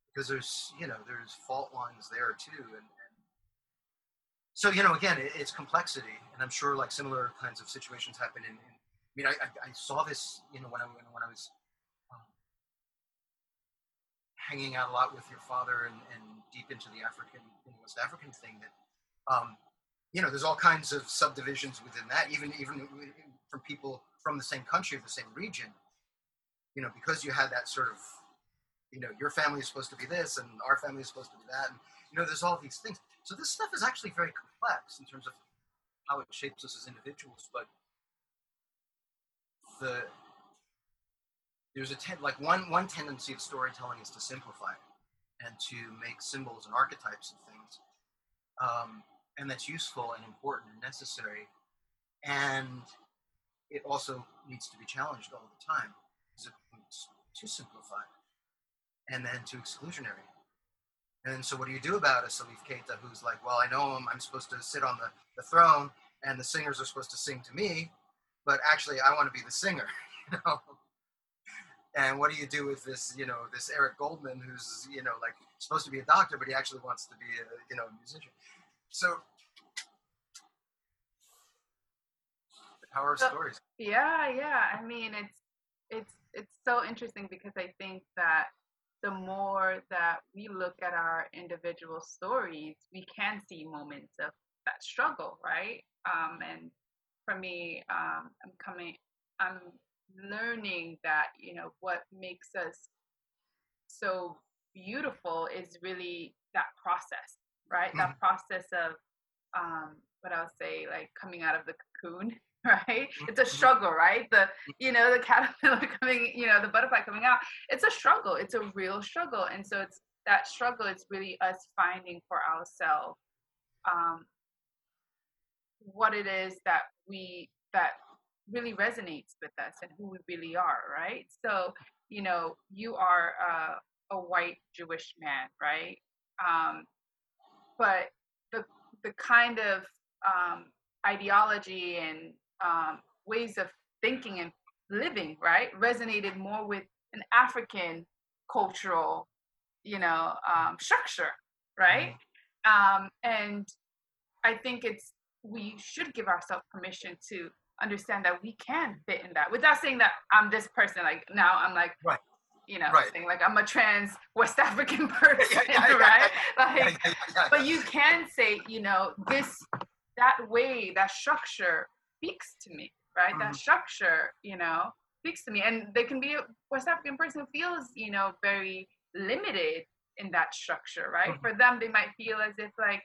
because there's you know there's fault lines there too, and, and so you know again it, it's complexity, and I'm sure like similar kinds of situations happen in. in I mean, I, I, I, saw this you know when I when I was hanging out a lot with your father and, and deep into the African West African thing that um, you know there's all kinds of subdivisions within that even even from people from the same country, of the same region, you know, because you had that sort of, you know, your family is supposed to be this and our family is supposed to be that. And, you know, there's all these things. So this stuff is actually very complex in terms of how it shapes us as individuals. But the, there's a ten, like one one tendency of storytelling is to simplify and to make symbols and archetypes of things, um, and that's useful and important and necessary. And it also needs to be challenged all the time it's too simplified and then too exclusionary. And so what do you do about a Salif Keita who's like, well, I know I'm, I'm supposed to sit on the, the throne and the singers are supposed to sing to me, but actually I want to be the singer, you know? And what do you do with this, you know, this Eric Goldman who's, you know, like supposed to be a doctor, but he actually wants to be a, you know, a musician. So the power of So- stories. Yeah, yeah. I mean, it's it's it's so interesting because I think that the more that we look at our individual stories, we can see moments of that struggle, right? Um, and for me, um, I'm coming, I'm learning that you know what makes us so beautiful is really that process, right? That process of um, what I'll say, like coming out of the cocoon, right? It's a struggle, right? The you know the caterpillar coming, you know the butterfly coming out. It's a struggle. It's a real struggle, and so it's that struggle. It's really us finding for ourselves um, what it is that we that really resonates with us and who we really are, right? So you know you are a, a white Jewish man, right? Um, but the the kind of um, ideology and um, ways of thinking and living, right, resonated more with an African cultural, you know, um, structure, right? Um, and I think it's we should give ourselves permission to understand that we can fit in that without saying that I'm this person. Like now, I'm like, Right. you know, Right. saying like I'm a trans West African person, yeah, yeah, right? Yeah, Like, yeah, yeah. but you can say, you know, this that way, that structure speaks to me, right? That Mhm. structure, you know, speaks to me. And there can be a West African person who feels, you know, very limited in that structure, right? Mhm. For them, they might feel as if like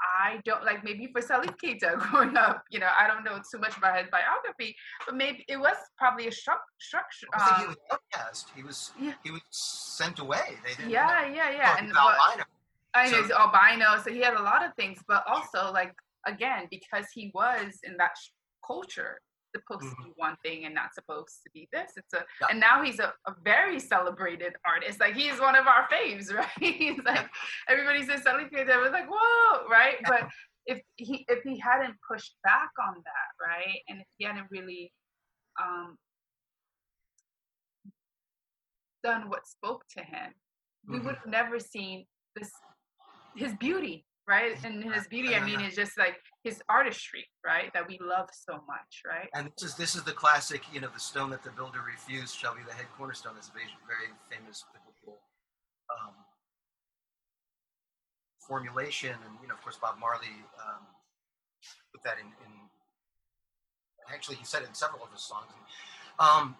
I don't like maybe for Salif Keita growing up, you know, I don't know too much about his biography, but maybe it was probably a shock structure. Think he Um, was outcast. He was yeah. he was sent away. They didn't. yeah, yeah, yeah. Talk And but- I know So- he's albino, so he had a lot of things, but also like again because he was in that sh- culture, supposed to be one thing and not supposed to be this. It's a Mm-hmm. Yeah. and now he's a, a very celebrated artist. Like he's one of our faves, right? he's like everybody says Salif Keita. I was like whoa, right? But if he if he hadn't pushed back on that, right, and if he hadn't really um, done what spoke to him, we Mhm. would have never seen this his beauty, right? And his beauty, I mean, is just like his artistry, right? That we love so much, right? And this is this is the classic, you know, the stone that the builder refused shall be the head cornerstone. Is a very, famous biblical um, formulation, and you know, of course, Bob Marley um, put that in, in. Actually, he said it in several of his songs, um,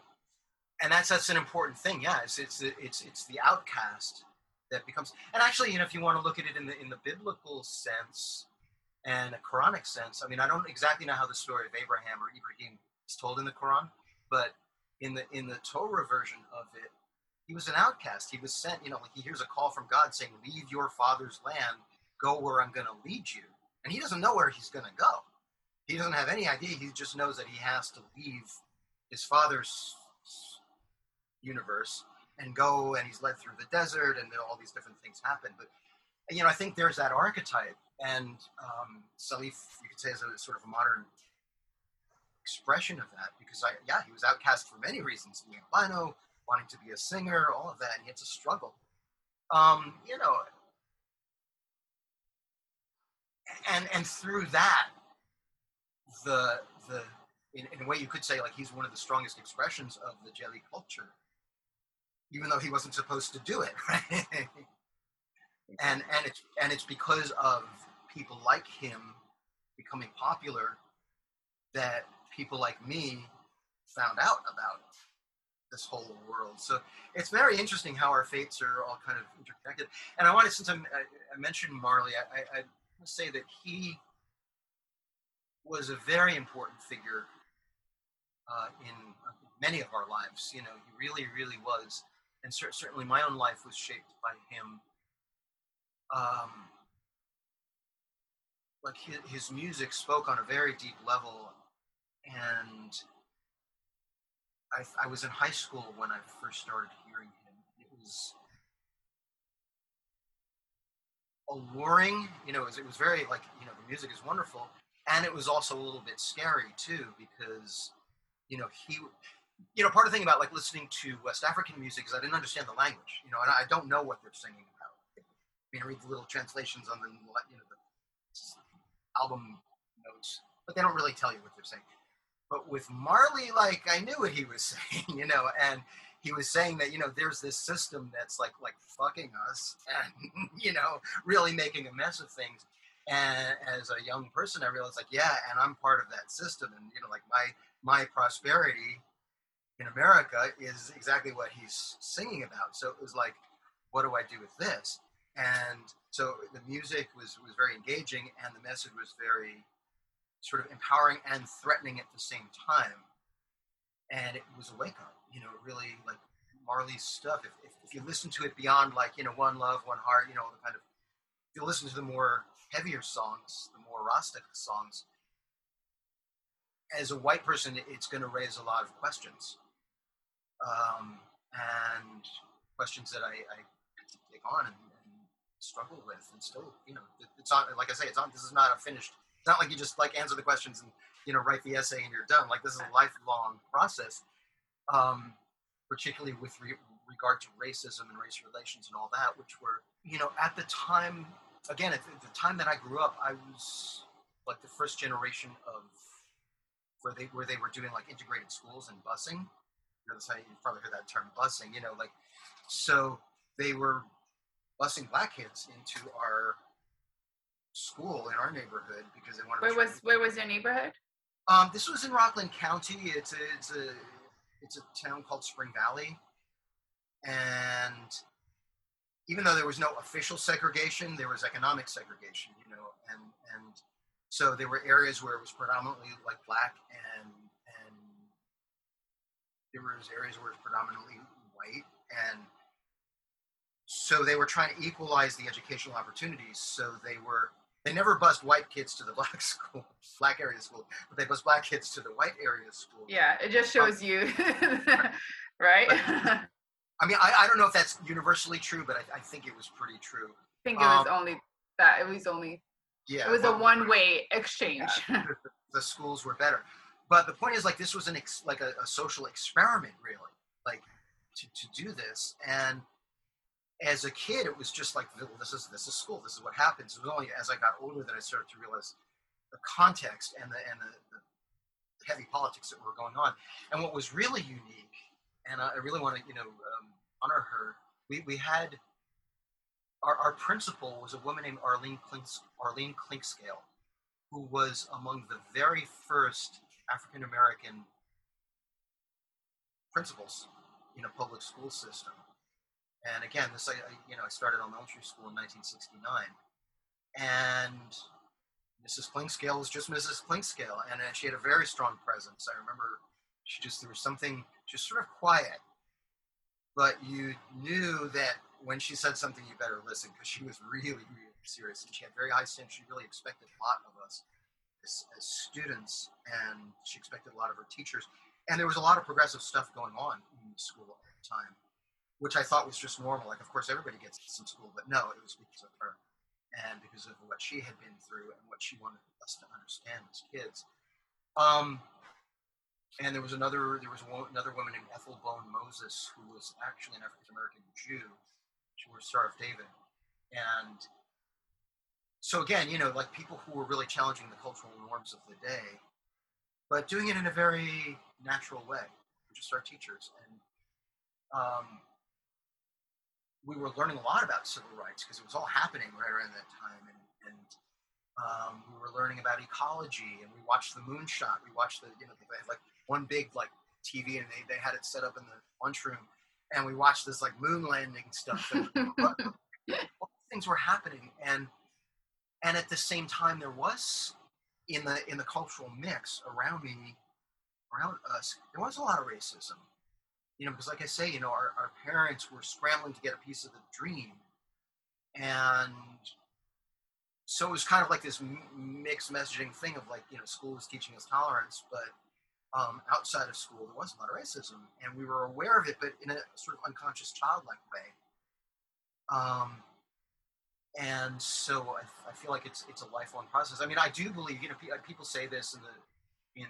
and that's that's an important thing. Yeah, it's it's it's it's the outcast that becomes. And actually, you know, if you want to look at it in the in the biblical sense and a Quranic sense, I mean, I don't exactly know how the story of Abraham or Ibrahim is told in the Quran, but in the in the Torah version of it, he was an outcast. He was sent, you know, like he hears a call from God saying, "Leave your father's land, go where I'm going to lead you," and he doesn't know where he's going to go. He doesn't have any idea. He just knows that he has to leave his father's universe and go, and he's led through the desert, and all these different things happen. But you know, I think there's that archetype, and um, Salif, you could say, is a sort of a modern expression of that because I, yeah, he was outcast for many reasons, being albino, wanting to be a singer, all of that, and he had to struggle. Um, you know, and and through that, the the in, in a way you could say like he's one of the strongest expressions of the jeli culture, even though he wasn't supposed to do it, right? and and it's and it's because of people like him becoming popular that people like me found out about this whole world. So it's very interesting how our fates are all kind of interconnected. And I wanted, since I'm, I, I mentioned Marley, I, I, I say that he was a very important figure uh, in many of our lives. You know, he really, really was. And cer- certainly my own life was shaped by him. Um, like his, his music spoke on a very deep level and I, I was in high school when I first started hearing him. It was alluring. You know, it was, it was very like you know the music is wonderful, and it was also a little bit scary too because you know he you know part of the thing about like listening to west african music is i didn't understand the language you know and i don't know what they're singing about. I mean i read the little translations on the you know the album notes but they don't really tell you what they're saying. But with marley like i knew what he was saying you know and he was saying that you know there's this system that's like like fucking us and you know really making a mess of things. And as a young person i realized like yeah and i'm part of that system and you know like my my prosperity in america is exactly what he's singing about. So it was like what do i do with this? And so the music was was very engaging and the message was very sort of empowering and threatening at the same time. And it was a wake up you know really like marley's stuff. If, if, if you listen to it beyond like you know one love one heart you know the kind of if you listen to the more heavier songs, the more rustic songs, as a white person, it's going to raise a lot of questions, um, and questions that I, I take on and, and, struggle with, and still, you know, it's not like I say, it's not. This is not a finished. It's not like you just like answer the questions and you know write the essay and you're done. Like this is a lifelong process, um, particularly with re- regard to racism and race relations and all that, which were you know at the time again, at the time that I grew up, I was like the first generation of where they where they were doing like integrated schools and busing. You know, how you've probably heard that term busing. You know, like so they were busing black kids into our school in our neighborhood because they wanted. Where was where was your neighborhood? Um, this was in Rockland County. It's a it's a it's a town called Spring Valley, and even though there was no official segregation, there was economic segregation, you know, and and so there were areas where it was predominantly like black, and there was areas where it was predominantly white, and so they were trying to equalize the educational opportunities. So they were they never bused white kids to the black school, black area school, but they bused black kids to the white area school. Yeah, it just shows um, you, right? But, I mean, I, I don't know if that's universally true, but I, I think it was pretty true. I think it was um, only that. It was only. Yeah. It was a one-way exchange. Yeah, the, the, schools were better, but the point is, like, this was an ex, like a, a social experiment, really, like to, to do this. And as a kid, it was just like, this is this is school. This is what happens. It was only as I got older that I started to realize the context and the and the, the heavy politics that were going on. And what was really unique and I really want to, you know, um, honor her. We, we had our, our principal was a woman named Arlene Arlene Clinkscale, who was among the very first African American principals in a public school system. And again, this I, you know I started elementary school in 1969, and Mrs. Clinkscale was just Mrs. Clinkscale, and uh, she had a very strong presence. I remember she just there was something just sort of quiet, but you knew that when she said something, you better listen because she was really, really serious and she had very high standards. She really expected a lot of us as, as, students, and she expected a lot of her teachers. And there was a lot of progressive stuff going on in school at the time, which I thought was just normal. Like, of course, everybody gets some school, but no, it was because of her and because of what she had been through and what she wanted us to understand as kids. Um, and there was another there was one, another woman named Ethel Bone Moses who was actually an African American Jew. She was Star of David, and so again, you know, like people who were really challenging the cultural norms of the day, but doing it in a very natural way, just our teachers, and um, we were learning a lot about civil rights because it was all happening right around that time, and, and um, we were learning about ecology, and we watched the moonshot. We watched the, you know, the, like one big like TV, and they, they had it set up in the lunchroom, and we watched this like moon landing stuff. And all these things were happening, and and at the same time, there was in the in the cultural mix around me, around us, there was a lot of racism. You know, because like I say, you know, our, our parents were scrambling to get a piece of the dream, and so it was kind of like this mixed messaging thing of like you know school was teaching us tolerance but um, outside of school, there was a lot of racism, and we were aware of it, but in a sort of unconscious, childlike way. Um, and so I, I, feel like it's it's a lifelong process. I mean, I do believe you know uh, people say this in the in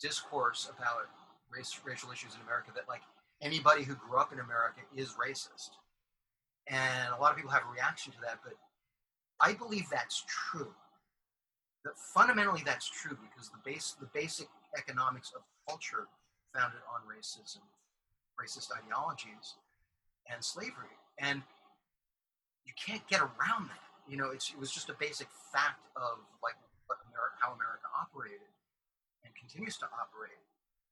discourse about race racial issues in America that like anybody who grew up in America is racist, and a lot of people have a reaction to that. But I believe that's true. That fundamentally that's true because the base the basic economics of culture founded on racism, racist ideologies, and slavery, and you can't get around that. You know, it was just a basic fact of like what America, how America operated and continues to operate.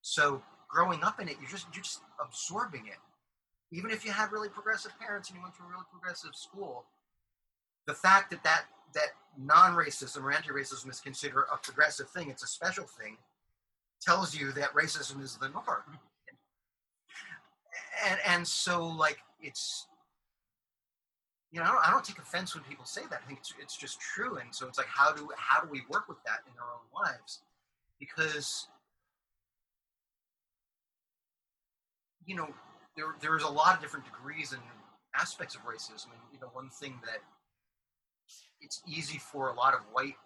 So growing up in it, you're just you're just absorbing it. Even if you had really progressive parents and you went to a really progressive school, the fact that that that non-racism or anti-racism is considered a progressive thing, it's a special thing, tells you that racism is the norm. And and so like it's you know, I don't, I don't, take offense when people say that. I think it's it's just true, and so it's like, how do how do we work with that in our own lives? Because you know, there there's a lot of different degrees and aspects of racism, and you know, one thing that it's easy for a lot of white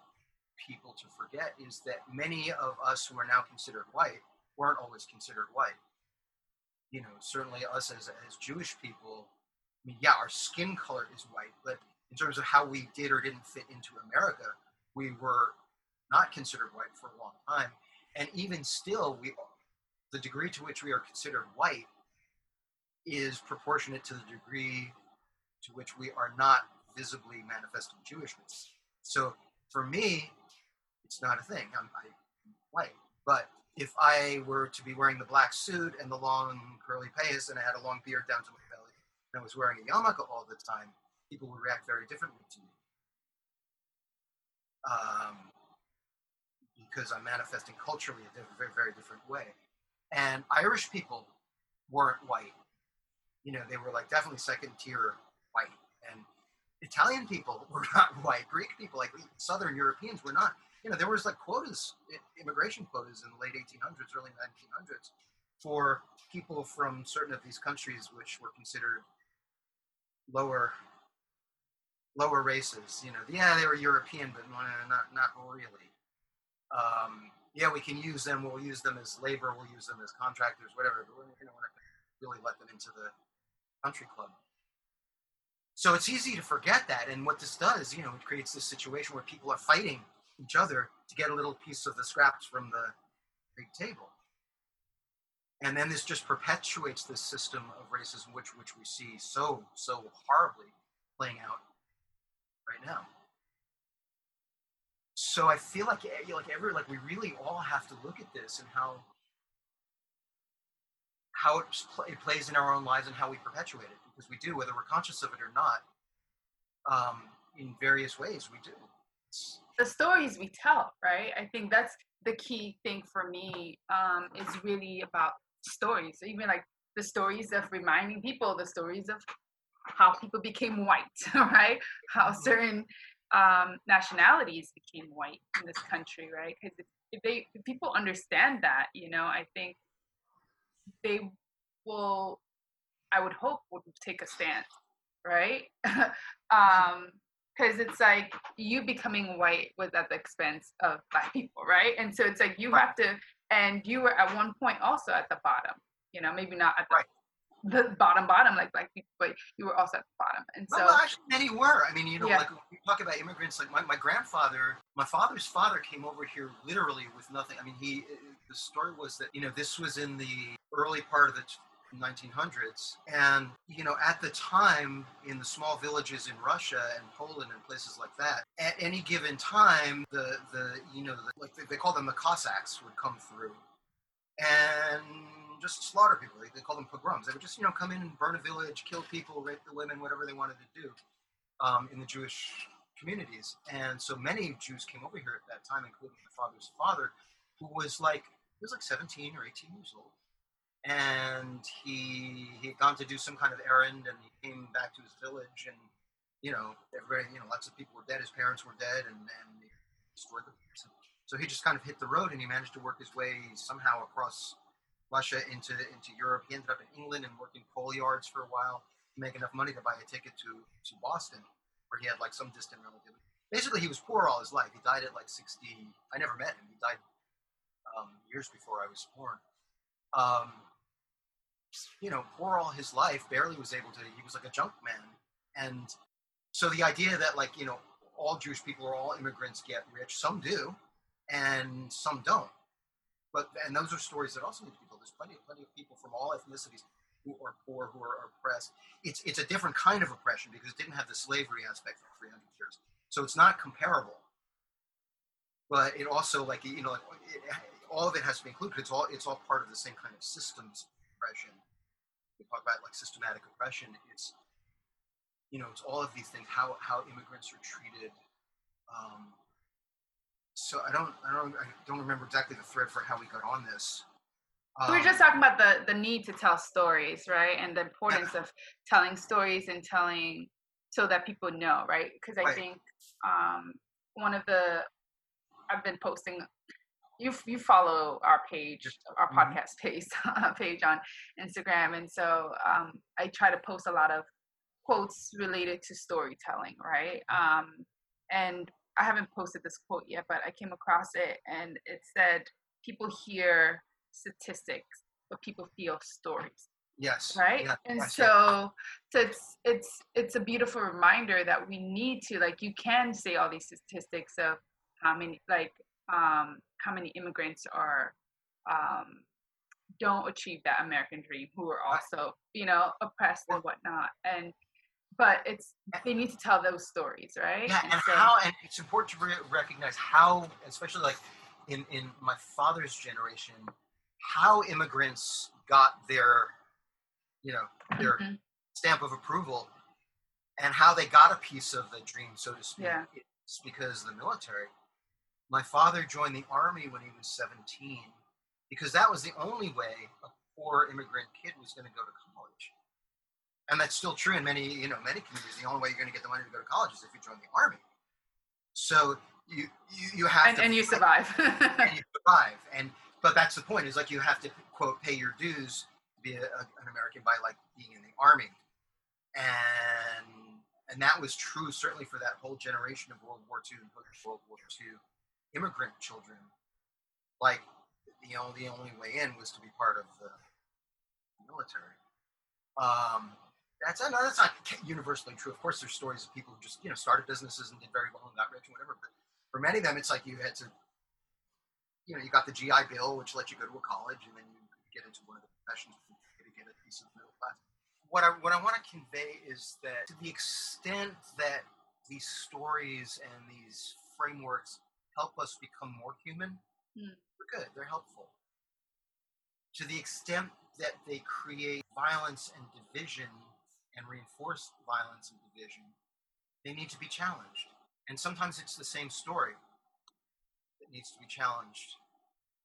people to forget is that many of us who are now considered white weren't always considered white. You know, certainly us as as Jewish people I mean, yeah, our skin color is white, but in terms of how we did or didn't fit into America, we were not considered white for a long time. And even still, we the degree to which we are considered white is proportionate to the degree to which we are not visibly manifesting Jewishness. So for me, it's not a thing. I'm, I'm white. But if I were to be wearing the black suit and the long curly payas and I had a long beard down to my and I was wearing a yarmulke all the time, people would react very differently to me. Um, because I'm manifesting culturally a very, very different way. And Irish people weren't white. You know, they were like definitely second tier white. And Italian people were not white. Greek people, like Southern Europeans, were not. You know, there was like quotas, immigration quotas in the late 1800s, early 1900s, for people from certain of these countries which were considered lower lower races. You know, yeah, they were European, but not not really. Um, yeah, we can use them. We'll use them as labor. We'll use them as contractors, whatever. But we're, not going to really let them into the country club. So it's easy to forget that. And what this does, you know, it creates this situation where people are fighting each other to get a little piece of the scraps from the big table and then this just perpetuates this system of racism which which we see so so horribly playing out right now. So i feel like eh, like every like we really all have to look at this and how how it, it plays in our own lives and how we perpetuate it because we do whether we're conscious of it or not um, in various ways we do. It's, the stories we tell right? I think that's the key thing for me um, is really about stories, even like the stories of reminding people, the stories of how people became white, right? How mm-hmm. certain um, nationalities became white in this country, right? Because if, if they if people understand that, you know, I think they will. I would hope would take a stand, right? um, because it's like you becoming white was at the expense of black people, right? And so it's like you have to and you were at one point also at the bottom you know maybe not at the, right. the bottom bottom like black people but you were also at the bottom and so well, actually many were i mean you know yeah. like we talk about immigrants like my, my grandfather my father's father came over here literally with nothing i mean he the story was that you know this was in the early part of the 1900s. And, you know, at the time in the small villages in Russia and Poland and places like that, at any given time, the, the you know, the, like they, call them the Cossacks would come through and just slaughter people. They, they call them pogroms. They would just, you know, come in and burn a village, kill people, rape the women, whatever they wanted to do um, in the Jewish communities. And so many Jews came over here at that time, including my father's father, who was like, he was like 17 or 18 years old and he he had gone to do some kind of errand and he came back to his village and you know everybody you know lots of people were dead his parents were dead and and destroyed the place so he just kind of hit the road and he managed to work his way somehow across Russia into into Europe he ended up in England and working coal yards for a while to make enough money to buy a ticket to to Boston, where he had like some distant relative. Basically, he was poor all his life. He died at like 60. I never met him. He died um, years before I was born. Um, you know, poor all his life, barely was able to. He was like a junk man, and so the idea that like you know all Jewish people or all immigrants get rich, some do, and some don't. But and those are stories that also need to be told. There's plenty, of plenty of people from all ethnicities who are poor, who are oppressed. It's it's a different kind of oppression because it didn't have the slavery aspect for 300 years. So it's not comparable. But it also like you know it, all of it has to be included. It's all it's all part of the same kind of systems oppression. We talk about like systematic oppression. It's you know it's all of these things. How how immigrants are treated. Um, so I don't I don't I don't remember exactly the thread for how we got on this. Um, we were just talking about the the need to tell stories, right, and the importance of telling stories and telling so that people know, right? Because I right. think um, one of the I've been posting. You you follow our page, our mm-hmm. podcast page page on Instagram, and so um, I try to post a lot of quotes related to storytelling, right? Um, and I haven't posted this quote yet, but I came across it, and it said, "People hear statistics, but people feel stories." Yes. Right. Yeah, and so, so it's it's it's a beautiful reminder that we need to like you can say all these statistics of how many like um how many immigrants are um don't achieve that American dream who are also you know oppressed and whatnot. And but it's they need to tell those stories right? Yeah and, and so, how and it's important to re- recognize how especially like in in my father's generation how immigrants got their you know their mm-hmm. stamp of approval and how they got a piece of the dream so to speak. Yeah. it's because the military my father joined the army when he was 17 because that was the only way a poor immigrant kid was going to go to college. And that's still true in many you know many communities. The only way you're going to get the money to go to college is if you join the army. So you you, you have and, to and you survive. And you survive. And but that's the point is like you have to quote pay your dues to be a, an American by like being in the army, and and that was true certainly for that whole generation of World War II and post World War II immigrant children. Like the only the only way in was to be part of the military. Um, that's not, that's not universally true. Of course, there's stories of people who just you know started businesses and did very well and got rich and whatever. But for many of them, it's like you had to, you know, you got the GI Bill, which let you go to a college, and then you get into one of the professions to get a piece of middle class. What I what I want to convey is that to the extent that these stories and these frameworks help us become more human, mm. they're good. They're helpful. To the extent that they create violence and division and reinforce violence and division, they need to be challenged. And sometimes it's the same story that needs to be challenged.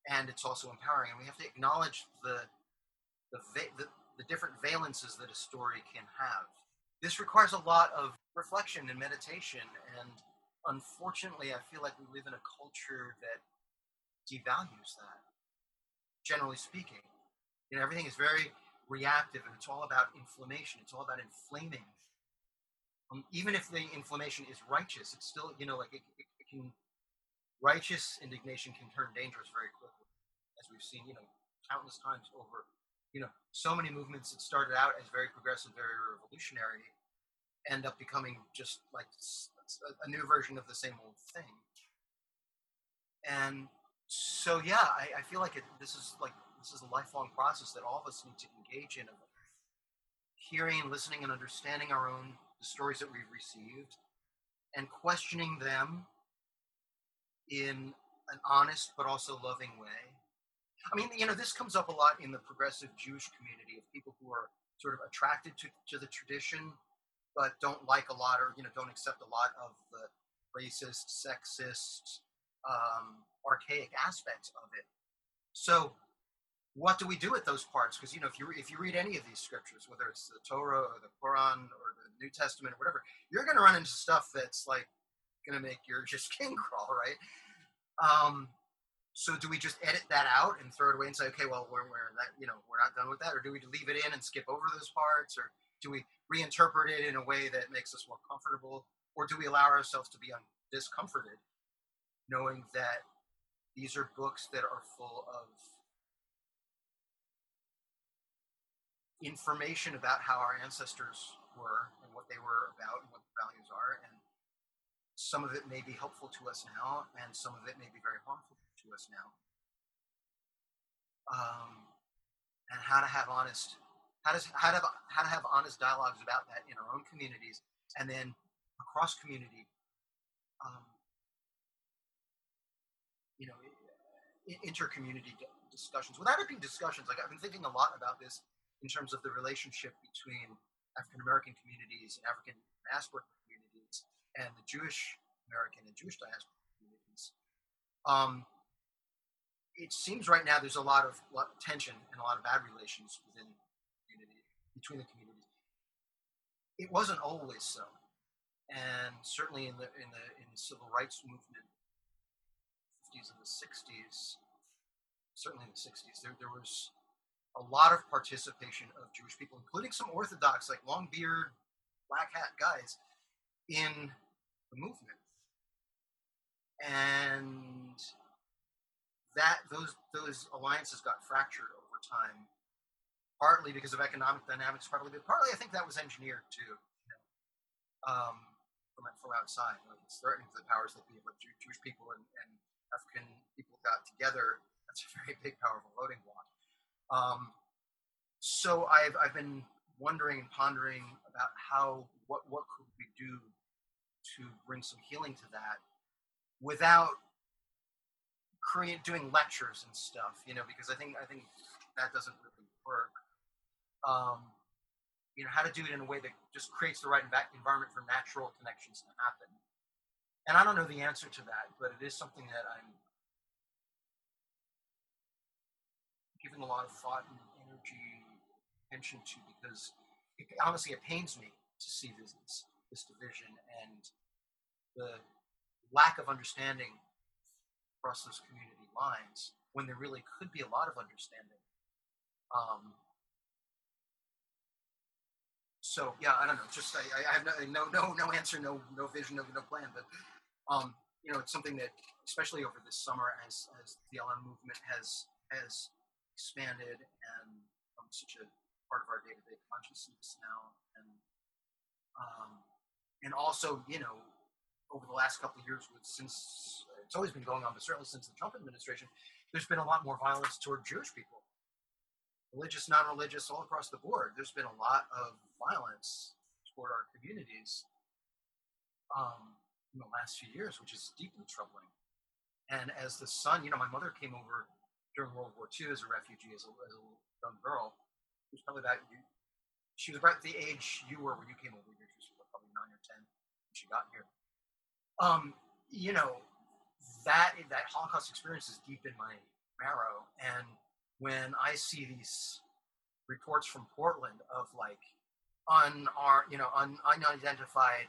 And it's also empowering. And we have to acknowledge the the, the, the different valences that a story can have. This requires a lot of reflection and meditation, and unfortunately, I feel like we live in a culture that devalues that, generally speaking. You know, everything is very reactive and it's all about inflammation, it's all about inflaming. Um, even if the inflammation is righteous, it's still, you know, like it, it, it can, righteous indignation can turn dangerous very quickly, as we've seen, you know, countless times over you know, so many movements that started out as very progressive, very revolutionary, end up becoming just like a new version of the same old thing. And so, yeah, I, I feel like it, this is like this is a lifelong process that all of us need to engage in, hearing, listening, and understanding our own the stories that we've received, and questioning them in an honest but also loving way I mean, you know, this comes up a lot in the progressive Jewish community of people who are sort of attracted to, to the tradition, but don't like a lot or, you know, don't accept a lot of the racist, sexist, um, archaic aspects of it. So, what do we do with those parts? Because you know, if you if you read any of these scriptures, whether it's the Torah or the Quran or the New Testament or whatever, you're going to run into stuff that's like going to make your just skin crawl, right? Um, so do we just edit that out and throw it away and say, okay, well, we're, we're that, you know, we're not done with that, or do we leave it in and skip over those parts, or do we reinterpret it in a way that makes us more comfortable, or do we allow ourselves to be un- discomforted, knowing that these are books that are full of information about how our ancestors were and what they were about and what the values are, and some of it may be helpful to us now, and some of it may be very harmful to us now. Um, and how to have honest how does how to have, how to have honest dialogues about that in our own communities and then across community um, you know inter-community discussions. Without it being discussions like i've been thinking a lot about this in terms of the relationship between african american communities and african diaspora communities and the jewish american and jewish diaspora communities. Um, it seems right now there's a lot of, lot of tension and a lot of bad relations within between the communities. It wasn't always so, and certainly in the in the in the civil rights movement, 50s and the 60s, certainly in the 60s, there there was a lot of participation of Jewish people, including some Orthodox, like long beard, black hat guys, in the movement, and that those those alliances got fractured over time partly because of economic dynamics, partly, but partly I think that was engineered too, you know, um, from from outside. Like it's threatening to the powers that be. Like Jewish people and, and African people got together, that's a very big, powerful voting bloc. Um, so I've I've been wondering and pondering about how what what could we do to bring some healing to that without create doing lectures and stuff, you know, because I think I think that doesn't really work um, you know, how to do it in a way that just creates the right environment for natural connections to happen. And I don't know the answer to that, but it is something that I'm giving a lot of thought and energy, attention to, because it, honestly, it pains me to see this, this division and the lack of understanding across those community lines when there really could be a lot of understanding. Um, so yeah, I don't know. Just I, I have no no no no answer, no no vision, no no plan. But um, you know, it's something that, especially over this summer, as as the BLM movement has has expanded and um, such a part of our day to day consciousness now, and um, and also you know, over the last couple of years, since it's always been going on, but certainly since the Trump administration, there's been a lot more violence toward Jewish people religious, non-religious, all across the board. There's been a lot of violence toward our communities um, in the last few years, which is deeply troubling. And as the son, you know, my mother came over during World War II as a refugee, as a, as a young girl. She was probably about you. She was about the age you were when you came over here. She was probably nine or ten when she got here. Um, you know, that that Holocaust experience is deep in my marrow, and when I see these reports from Portland of like un you know un, unidentified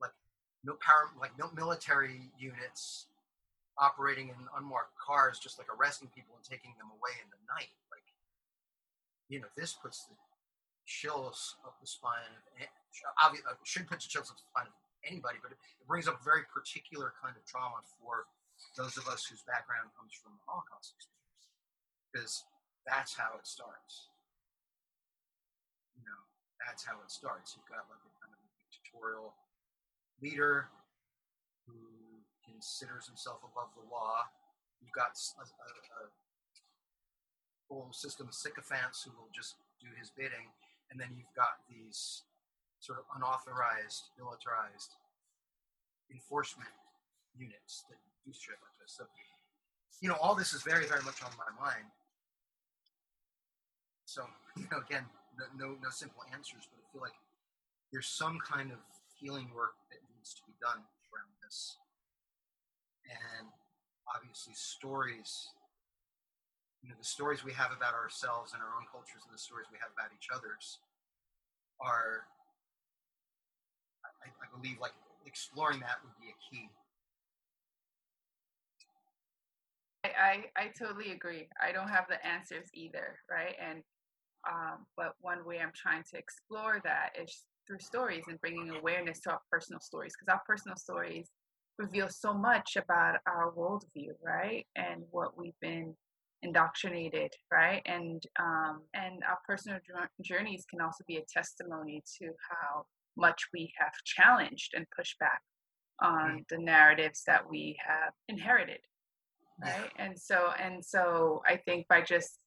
like no power like no military units operating in unmarked cars just like arresting people and taking them away in the night. Like you know this puts the chills up the spine of obviously uh, should put the chills up the spine of anybody but it, it brings up a very particular kind of trauma for those of us whose background comes from the holocaust experience because that's how it starts. You know, that's how it starts. You've got like a kind of a dictatorial leader who considers himself above the law. You've got a, a, a whole system of sycophants who will just do his bidding, and then you've got these sort of unauthorized, militarized enforcement units that do shit like this. So, you know, all this is very, very much on my mind. So, you know, again, no, no, no simple answers, but I feel like there's some kind of healing work that needs to be done around this. And obviously, stories, you know, the stories we have about ourselves and our own cultures and the stories we have about each other's are, I, I believe, like exploring that would be a key. I, I, I totally agree. I don't have the answers either, right? And Um, but one way I'm trying to explore that is through stories and bringing awareness to our personal stories because our personal stories reveal so much about our worldview, right? And what we've been indoctrinated, right? And um, and our personal journeys can also be a testimony to how much we have challenged and pushed back on the narratives that we have inherited, right? And so and so I think by just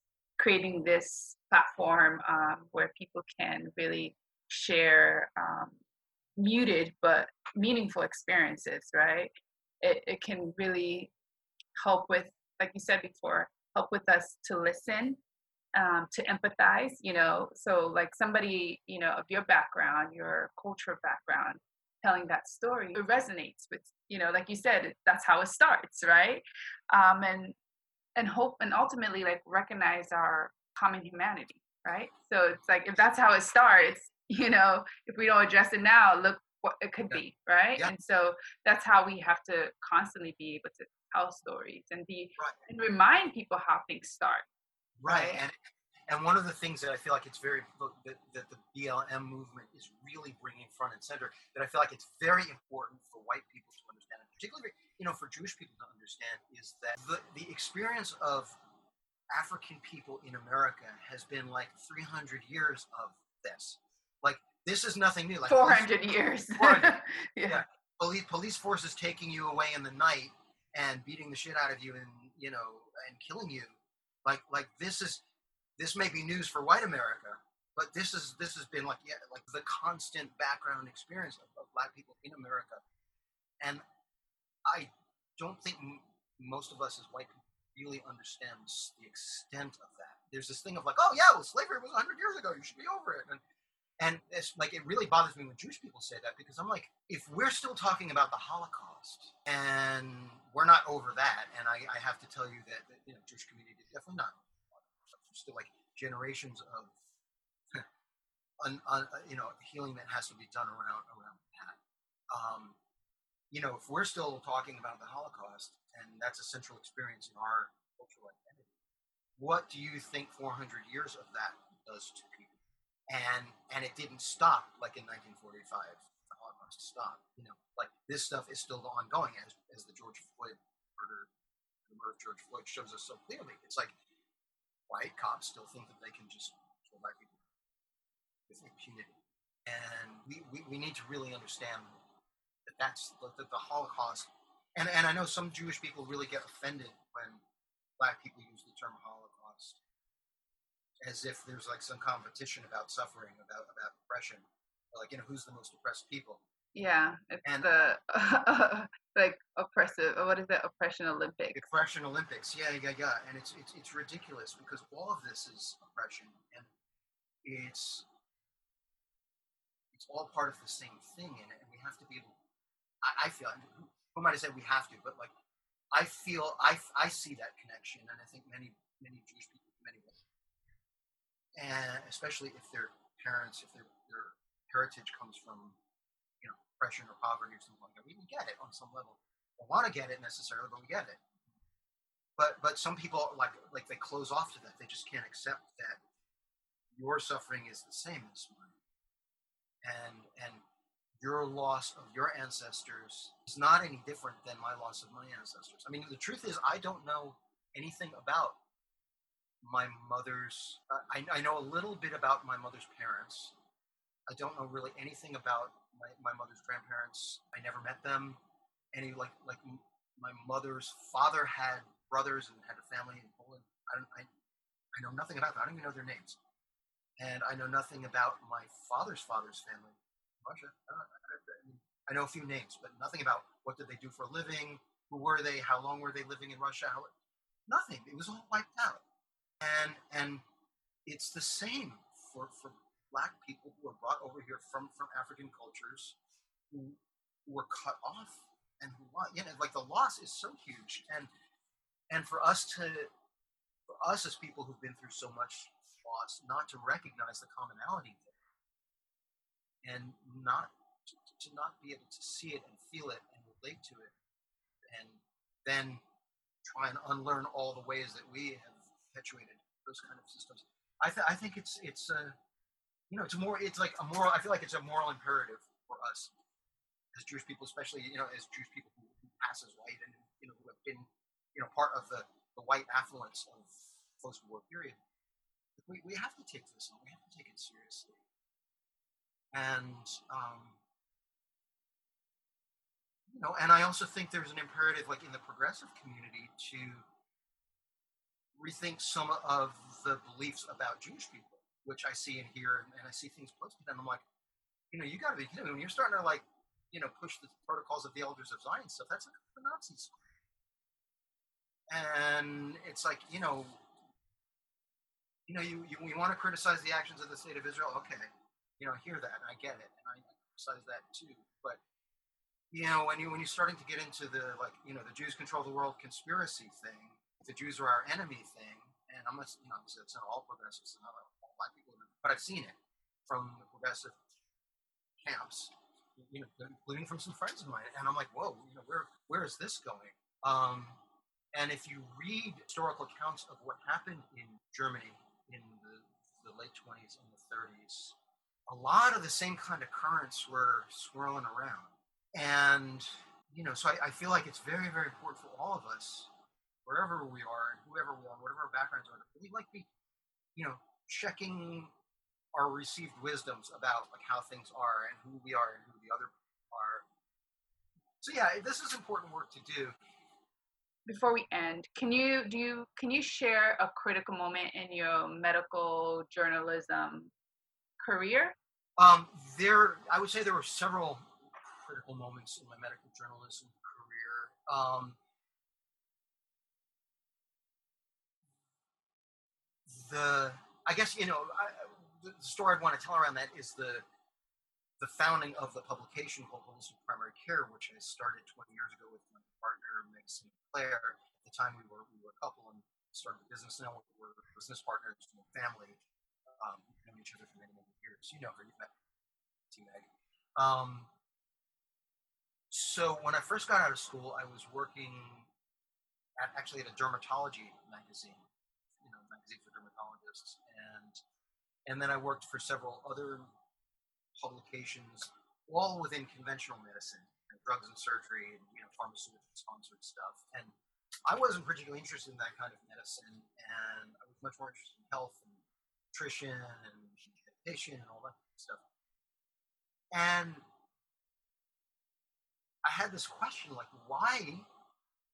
creating this platform um, where people can really share um, muted but meaningful experiences, right? It, it can really help with, like you said before, help with us to listen, um, to empathize, you know. So, like somebody, you know, of your background, your cultural background, telling that story, it resonates with, you know, like you said, that's how it starts, right? Um, and and hope and ultimately like recognize our common humanity, right? So it's like if that's how it starts, you know, if we don't address it now, look what it could yeah. be, right? Yeah. And so that's how we have to constantly be able to tell stories and be right. and remind people how things start. Right. right. And and one of the things that I feel like it's very that, that the BLM movement is really bringing front and center that I feel like it's very important for white people to understand, and particularly you know for Jewish people to understand, is that the the experience of African people in America has been like 300 years of this. Like this is nothing new. Like 400 police, years. 400, yeah. yeah. Police police forces taking you away in the night and beating the shit out of you and you know and killing you. Like like this is this may be news for white America, but this is this has been like yeah like the constant background experience of, of black people in America, and I don't think m- most of us as white people really understands the extent of that. There's this thing of like, oh yeah, well slavery was 100 years ago. You should be over it. And and it's like it really bothers me when Jewish people say that because I'm like, if we're still talking about the Holocaust and we're not over that, and I, I have to tell you that, that you know Jewish community is definitely not. There's still like generations of you know healing that has to be done around around that. Um, you know, if we're still talking about the Holocaust and that's a central experience in our cultural identity, what do you think 400 years of that does to people? and and it didn't stop like in 1945 the holocaust stopped you know like this stuff is still ongoing as as the george floyd murder the murder of george floyd shows us so clearly it's like white cops still think that they can just kill black people with impunity and we, we, we need to really understand that that's that the holocaust and, and i know some jewish people really get offended when black people use the term holocaust as if there's like some competition about suffering, about about oppression, like you know who's the most oppressed people. Yeah, it's and, the like oppressive. What is it? Oppression Olympics. Oppression Olympics. Yeah, yeah, yeah. And it's it's it's ridiculous because all of this is oppression, and it's it's all part of the same thing, and, and we have to be able. I, I feel. Who might have said we have to, but like I feel I I see that connection, and I think many many Jewish people many women, and especially if their parents, if their their heritage comes from you know oppression or poverty or something like that, we can get it on some level. We want to get it necessarily, but we get it. But but some people like like they close off to that. They just can't accept that your suffering is the same as mine, and and your loss of your ancestors is not any different than my loss of my ancestors. I mean, the truth is, I don't know anything about my mother's. I, I know a little bit about my mother's parents. I don't know really anything about my, my mother's grandparents. I never met them. Any like like my mother's father had brothers and had a family in Poland. I don't. I, I know nothing about them. I don't even know their names. And I know nothing about my father's father's family Russia. I, I, I know a few names, but nothing about what did they do for a living, who were they, how long were they living in Russia, how, nothing. It was all wiped out. And and it's the same for for black people who were brought over here from from African cultures who, who were cut off and who you know like the loss is so huge. And and for us to for us as people who've been through so much loss not to recognize the commonality there and not to, not be able to see it and feel it and relate to it and then try and unlearn all the ways that we have perpetuated those kind of systems. I, th- I think it's it's a you know it's more it's like a moral. I feel like it's a moral imperative for us as Jewish people, especially you know as Jewish people who, who pass as white and you know who have been you know part of the the white affluence of post-war period. We we have to take this on. We have to take it seriously. And um, you know, and I also think there's an imperative, like in the progressive community, to rethink some of the beliefs about Jewish people, which I see and hear, and, I see things posted, and I'm like, you know, you got to be kidding me. When you're starting to like, you know, push the protocols of the elders of Zion stuff, that's like the Nazis. And it's like, you know, you know, you, you want to criticize the actions of the state of Israel. Okay, you know, I hear that, and I get it, and I criticize that too. But you know, when you when you're starting to get into the like, you know, the Jews control the world conspiracy thing, the Jews are our enemy thing, and I'm not, you know, it's not all progressives, not all black people, but I've seen it from the progressive camps, you know, including from some friends of mine, and I'm like, whoa, you know, where where is this going? Um, and if you read historical accounts of what happened in Germany in the, the late 20s and the 30s, a lot of the same kind of currents were swirling around. And, you know, so I, I feel like it's very, very important for all of us wherever we are and whoever we are, whatever our backgrounds are, we like be, you know, checking our received wisdoms about like how things are and who we are and who the other are. So yeah, this is important work to do. Before we end, can you do you can you share a critical moment in your medical journalism career? Um, there, I would say there were several critical moments in my medical journalism career. Um, the I guess you know I, the story I want to tell around that is the the founding of the publication called Holistic Primary Care, which I started 20 years ago with my partner Meg St. Clair. At the time, we were we were a couple and started the business. Now we're business partners, family. Um, known each other for many many years. You know her, you've met T Meg. Um, so when I first got out of school, I was working at, actually at a dermatology magazine you know, magazine for dermatologists, and and then I worked for several other publications, all within conventional medicine, and drugs and surgery, and you know pharmaceutical sponsored stuff. And I wasn't particularly interested in that kind of medicine, and I was much more interested in health and nutrition and meditation and all that stuff. And I had this question like, why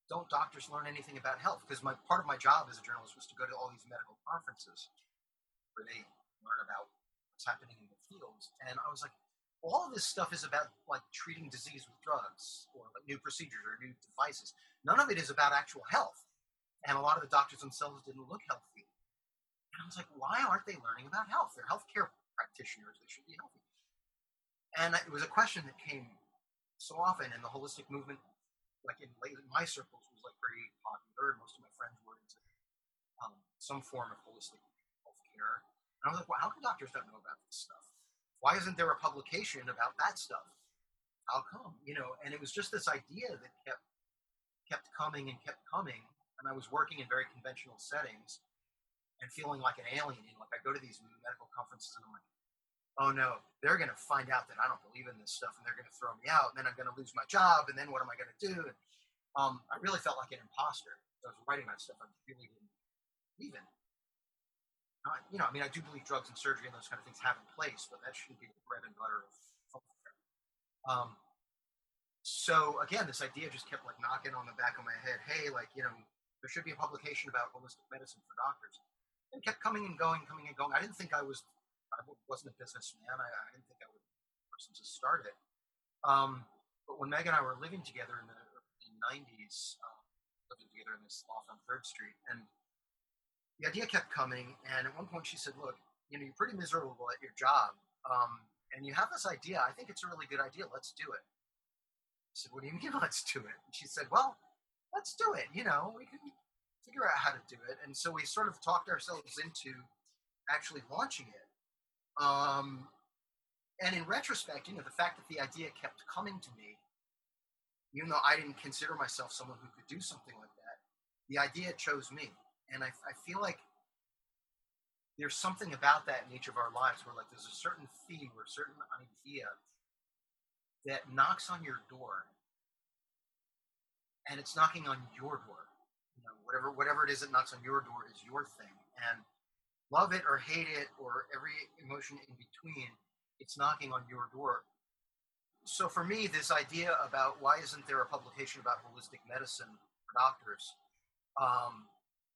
don't doctors learn anything about health? Because my part of my job as a journalist was to go to all these medical conferences where they learn about what's happening in the fields. And I was like, all of this stuff is about like treating disease with drugs or like new procedures or new devices. None of it is about actual health. And a lot of the doctors themselves didn't look healthy. And I was like, why aren't they learning about health? They're healthcare practitioners. They should be healthy. And it was a question that came so often in the holistic movement like in, my circles was like very popular. Most of my friends were into um, some form of holistic health care. And I was like, well, how come doctors don't know about this stuff? Why isn't there a publication about that stuff? How come? You know, and it was just this idea that kept kept coming and kept coming. And I was working in very conventional settings and feeling like an alien. And like I go to these medical conferences and I'm like, oh no, they're going to find out that I don't believe in this stuff and they're going to throw me out. And then I'm going to lose my job. And then what am I going to do? And, um, I really felt like an imposter. I was writing that stuff. I really didn't believe in. Not, you know, I mean, I do believe drugs and surgery and those kind of things have a place, but that shouldn't be the bread and butter of healthcare. Um, so again, this idea just kept like knocking on the back of my head. Hey, like you know, there should be a publication about holistic medicine for doctors. And kept coming and going, coming and going. I didn't think I was I wasn't a businessman. I, I didn't think I would person to start it. Um, but when Meg and I were living together in the, 90s, um, living together in this loft on Third Street, and the idea kept coming. And at one point, she said, "Look, you know, you're pretty miserable at your job, um, and you have this idea. I think it's a really good idea. Let's do it." I said, "What do you mean, let's do it?" And she said, "Well, let's do it. You know, we can figure out how to do it." And so we sort of talked ourselves into actually launching it. Um, and in retrospect, you know, the fact that the idea kept coming to me, even though I didn't consider myself someone who could do something like that, the idea chose me. And I, I feel like there's something about that each of our lives where like there's a certain theme or a certain idea that knocks on your door and it's knocking on your door whatever whatever it is that knocks on your door is your thing. And love it or hate it or every emotion in between it's knocking on your door. So for me this idea about why isn't there a publication about holistic medicine for doctors um,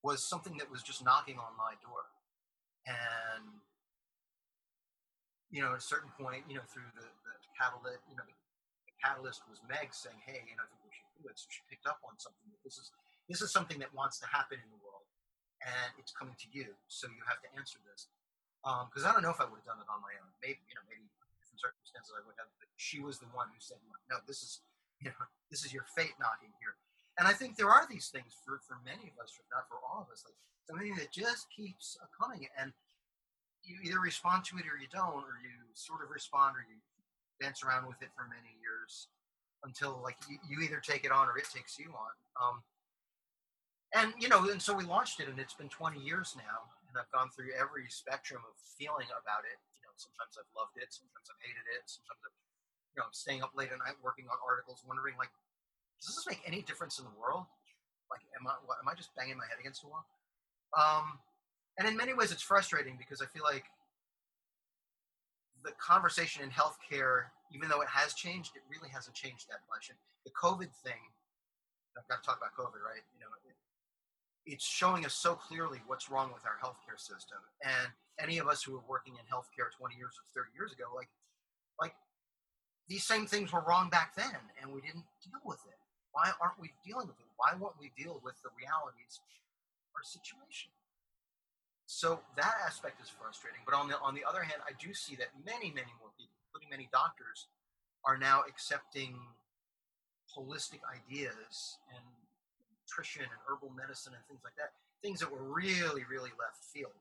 was something that was just knocking on my door. And you know at a certain point you know through the, the catalyst you know the, catalyst was meg saying hey you know i think we should do it. So she picked up on something that this is this is something that wants to happen in the world and it's coming to you so you have to answer this because um, i don't know if i would have done it on my own maybe you know maybe different circumstances i would have but she was the one who said no this is you know this is your fate knocking here and I think there are these things for, for many of us, if not for all of us, like something that just keeps coming. And you either respond to it or you don't, or you sort of respond or you dance around with it for many years until like you, you either take it on or it takes you on. Um, and you know, and so we launched it, and it's been 20 years now, and I've gone through every spectrum of feeling about it. You know, sometimes I've loved it, sometimes I've hated it, sometimes I've, you know, I'm staying up late at night working on articles, wondering like, does this make any difference in the world? Like, am I what, am I just banging my head against the wall? Um, and in many ways, it's frustrating because I feel like the conversation in healthcare, even though it has changed, it really hasn't changed that much. And the COVID thing, I've got to talk about COVID, right? You know, it, it's showing us so clearly what's wrong with our healthcare system. And any of us who were working in healthcare 20 years or 30 years ago, like, like these same things were wrong back then, and we didn't deal with it. Why aren't we dealing with it? Why won't we deal with the realities of our situation? So that aspect is frustrating. But on the on the other hand, I do see that many, many more people, including many doctors, are now accepting holistic ideas and nutrition and herbal medicine and things like that. Things that were really, really left field,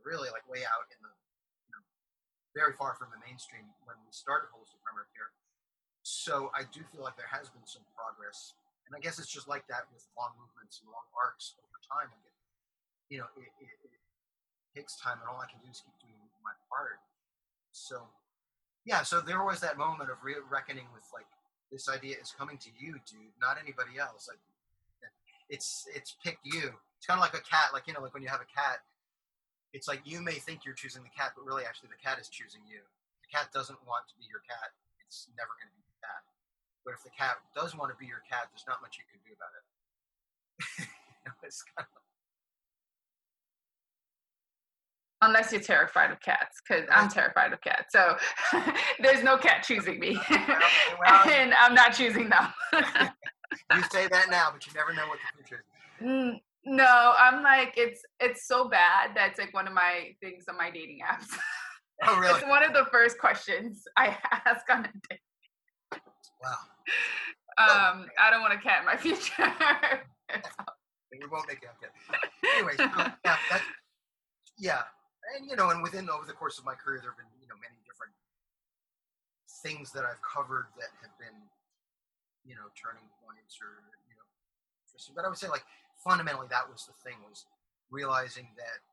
really like way out in the you know, very far from the mainstream when we started holistic primary care so I do feel like there has been some progress, and I guess it's just like that with long movements and long arcs over time. Like it, you know, it, it, it takes time, and all I can do is keep doing my part. So, yeah. So there was that moment of re- reckoning with like this idea is coming to you, dude, not anybody else. Like it's it's picked you. It's kind of like a cat. Like you know, like when you have a cat, it's like you may think you're choosing the cat, but really, actually, the cat is choosing you. The cat doesn't want to be your cat. It's never going to be cat. But if the cat does want to be your cat, there's not much you can do about it. you know, kind of unless you're terrified of cats because i'm terrified of cats so there's no cat choosing me and i'm not choosing them you say that now but you never know what the future is mm, no i'm like it's it's so bad that's like one of my things on my dating apps oh really it's one of the first questions i ask on a date Wow. Um, I don't want to cat my future. we won't make it. Anyway, so, yeah, yeah, and you know, and within over the course of my career, there have been you know many different things that I've covered that have been you know turning points or you know interesting. But I would say like fundamentally that was the thing was realizing that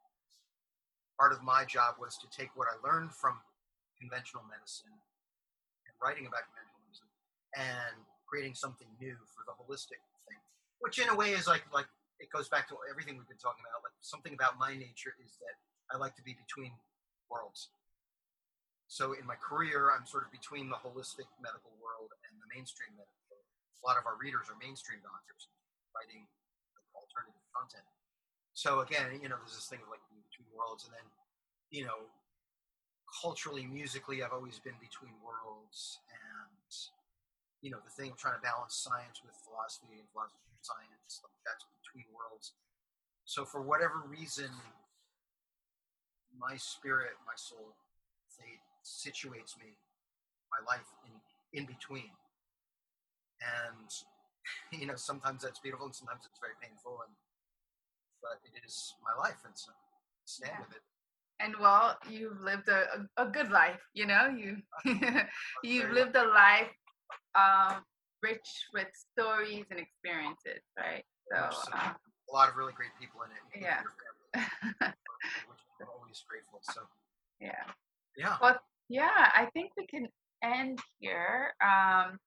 part of my job was to take what I learned from conventional medicine and writing about conventional medicine and creating something new for the holistic thing, which in a way is like like it goes back to everything we've been talking about. Like something about my nature is that I like to be between worlds. So in my career, I'm sort of between the holistic medical world and the mainstream medical. A lot of our readers are mainstream doctors writing alternative content. So again, you know, there's this thing of like between worlds, and then, you know, culturally, musically, I've always been between worlds, and you know the thing of trying to balance science with philosophy and philosophy with science like that's between worlds so for whatever reason my spirit my soul fate situates me my life in in between and you know sometimes that's beautiful and sometimes it's very painful and but it is my life and so stand yeah. with it and well you've lived a, a, good life you know you you've lived a life um, rich with stories and experiences, right? So um, a lot of really great people in it. Yeah. we're always grateful. So Yeah. yeah, Well, yeah, I think we can end here. Um,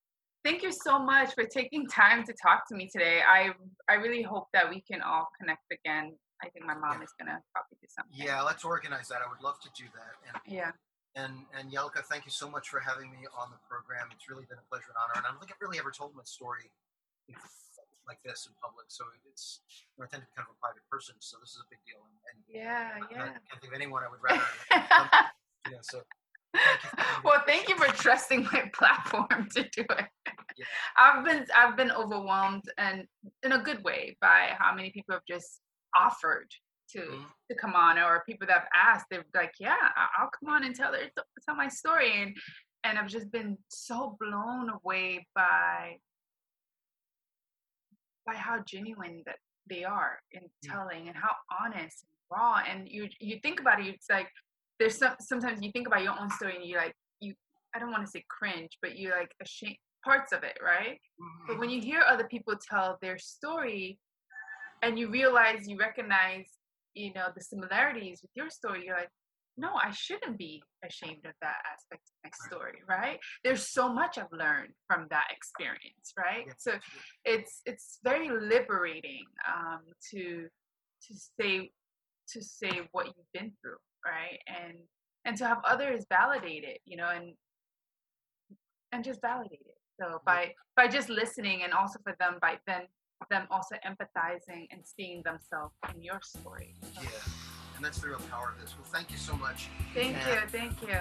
thank you so much for taking time to talk to me today. I I really hope that we can all connect again. I think my mom Yeah. is gonna probably do something. yeah. Let's organize that. I would love to do that. And Yeah. and and Yelka, thank you so much for having me on the program. It's really been a pleasure and honor. And I don't think I've really ever told my story like this in public. So it's you know, I tend to be kind of a private person, so this is a big deal. And, and Yeah, I yeah. can't think of anyone I would rather. um, you know, so thank you. for being well, thank you for trusting my platform to do it. Yeah. I've been I've been overwhelmed and in a good way by how many people have just offered to Mhm. to come on, or people that have asked. They're like, "Yeah, I'll come on and tell their tell my story," and and I've just been so blown away by by how genuine that they are in Yeah. telling and how honest and raw. And you you think about it, it's like there's some sometimes you think about your own story and you like you I don't want to say cringe, but you like ashamed parts of it, right? But when you hear other people tell their story and you realize you recognize, you know, the similarities with your story, you're like, no, I shouldn't be ashamed of that aspect of my story, right? There's so much I've learned from that experience, right? Yeah, So it's it's very liberating um, to to say to say what you've been through, right? And and to have others validate it, you know, and and just validate it. So by by just listening, and also for them by then them also empathizing and seeing themselves in your story. So Yeah, and that's the real power of this. Well, thank you so much. Thank Yeah. you, thank you.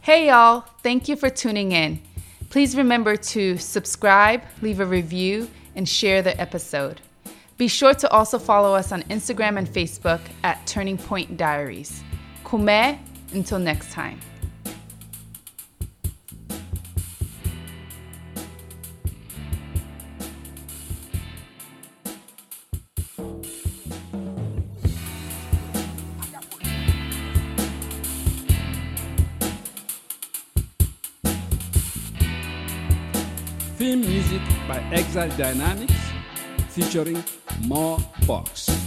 Hey, y'all. Thank you for tuning in. Please remember to subscribe, leave a review, and share the episode. Be sure to also follow us on Instagram and Facebook at Turning Point Diaries. Kume, until next time. Theme music by Exile Dynamics featuring More Box.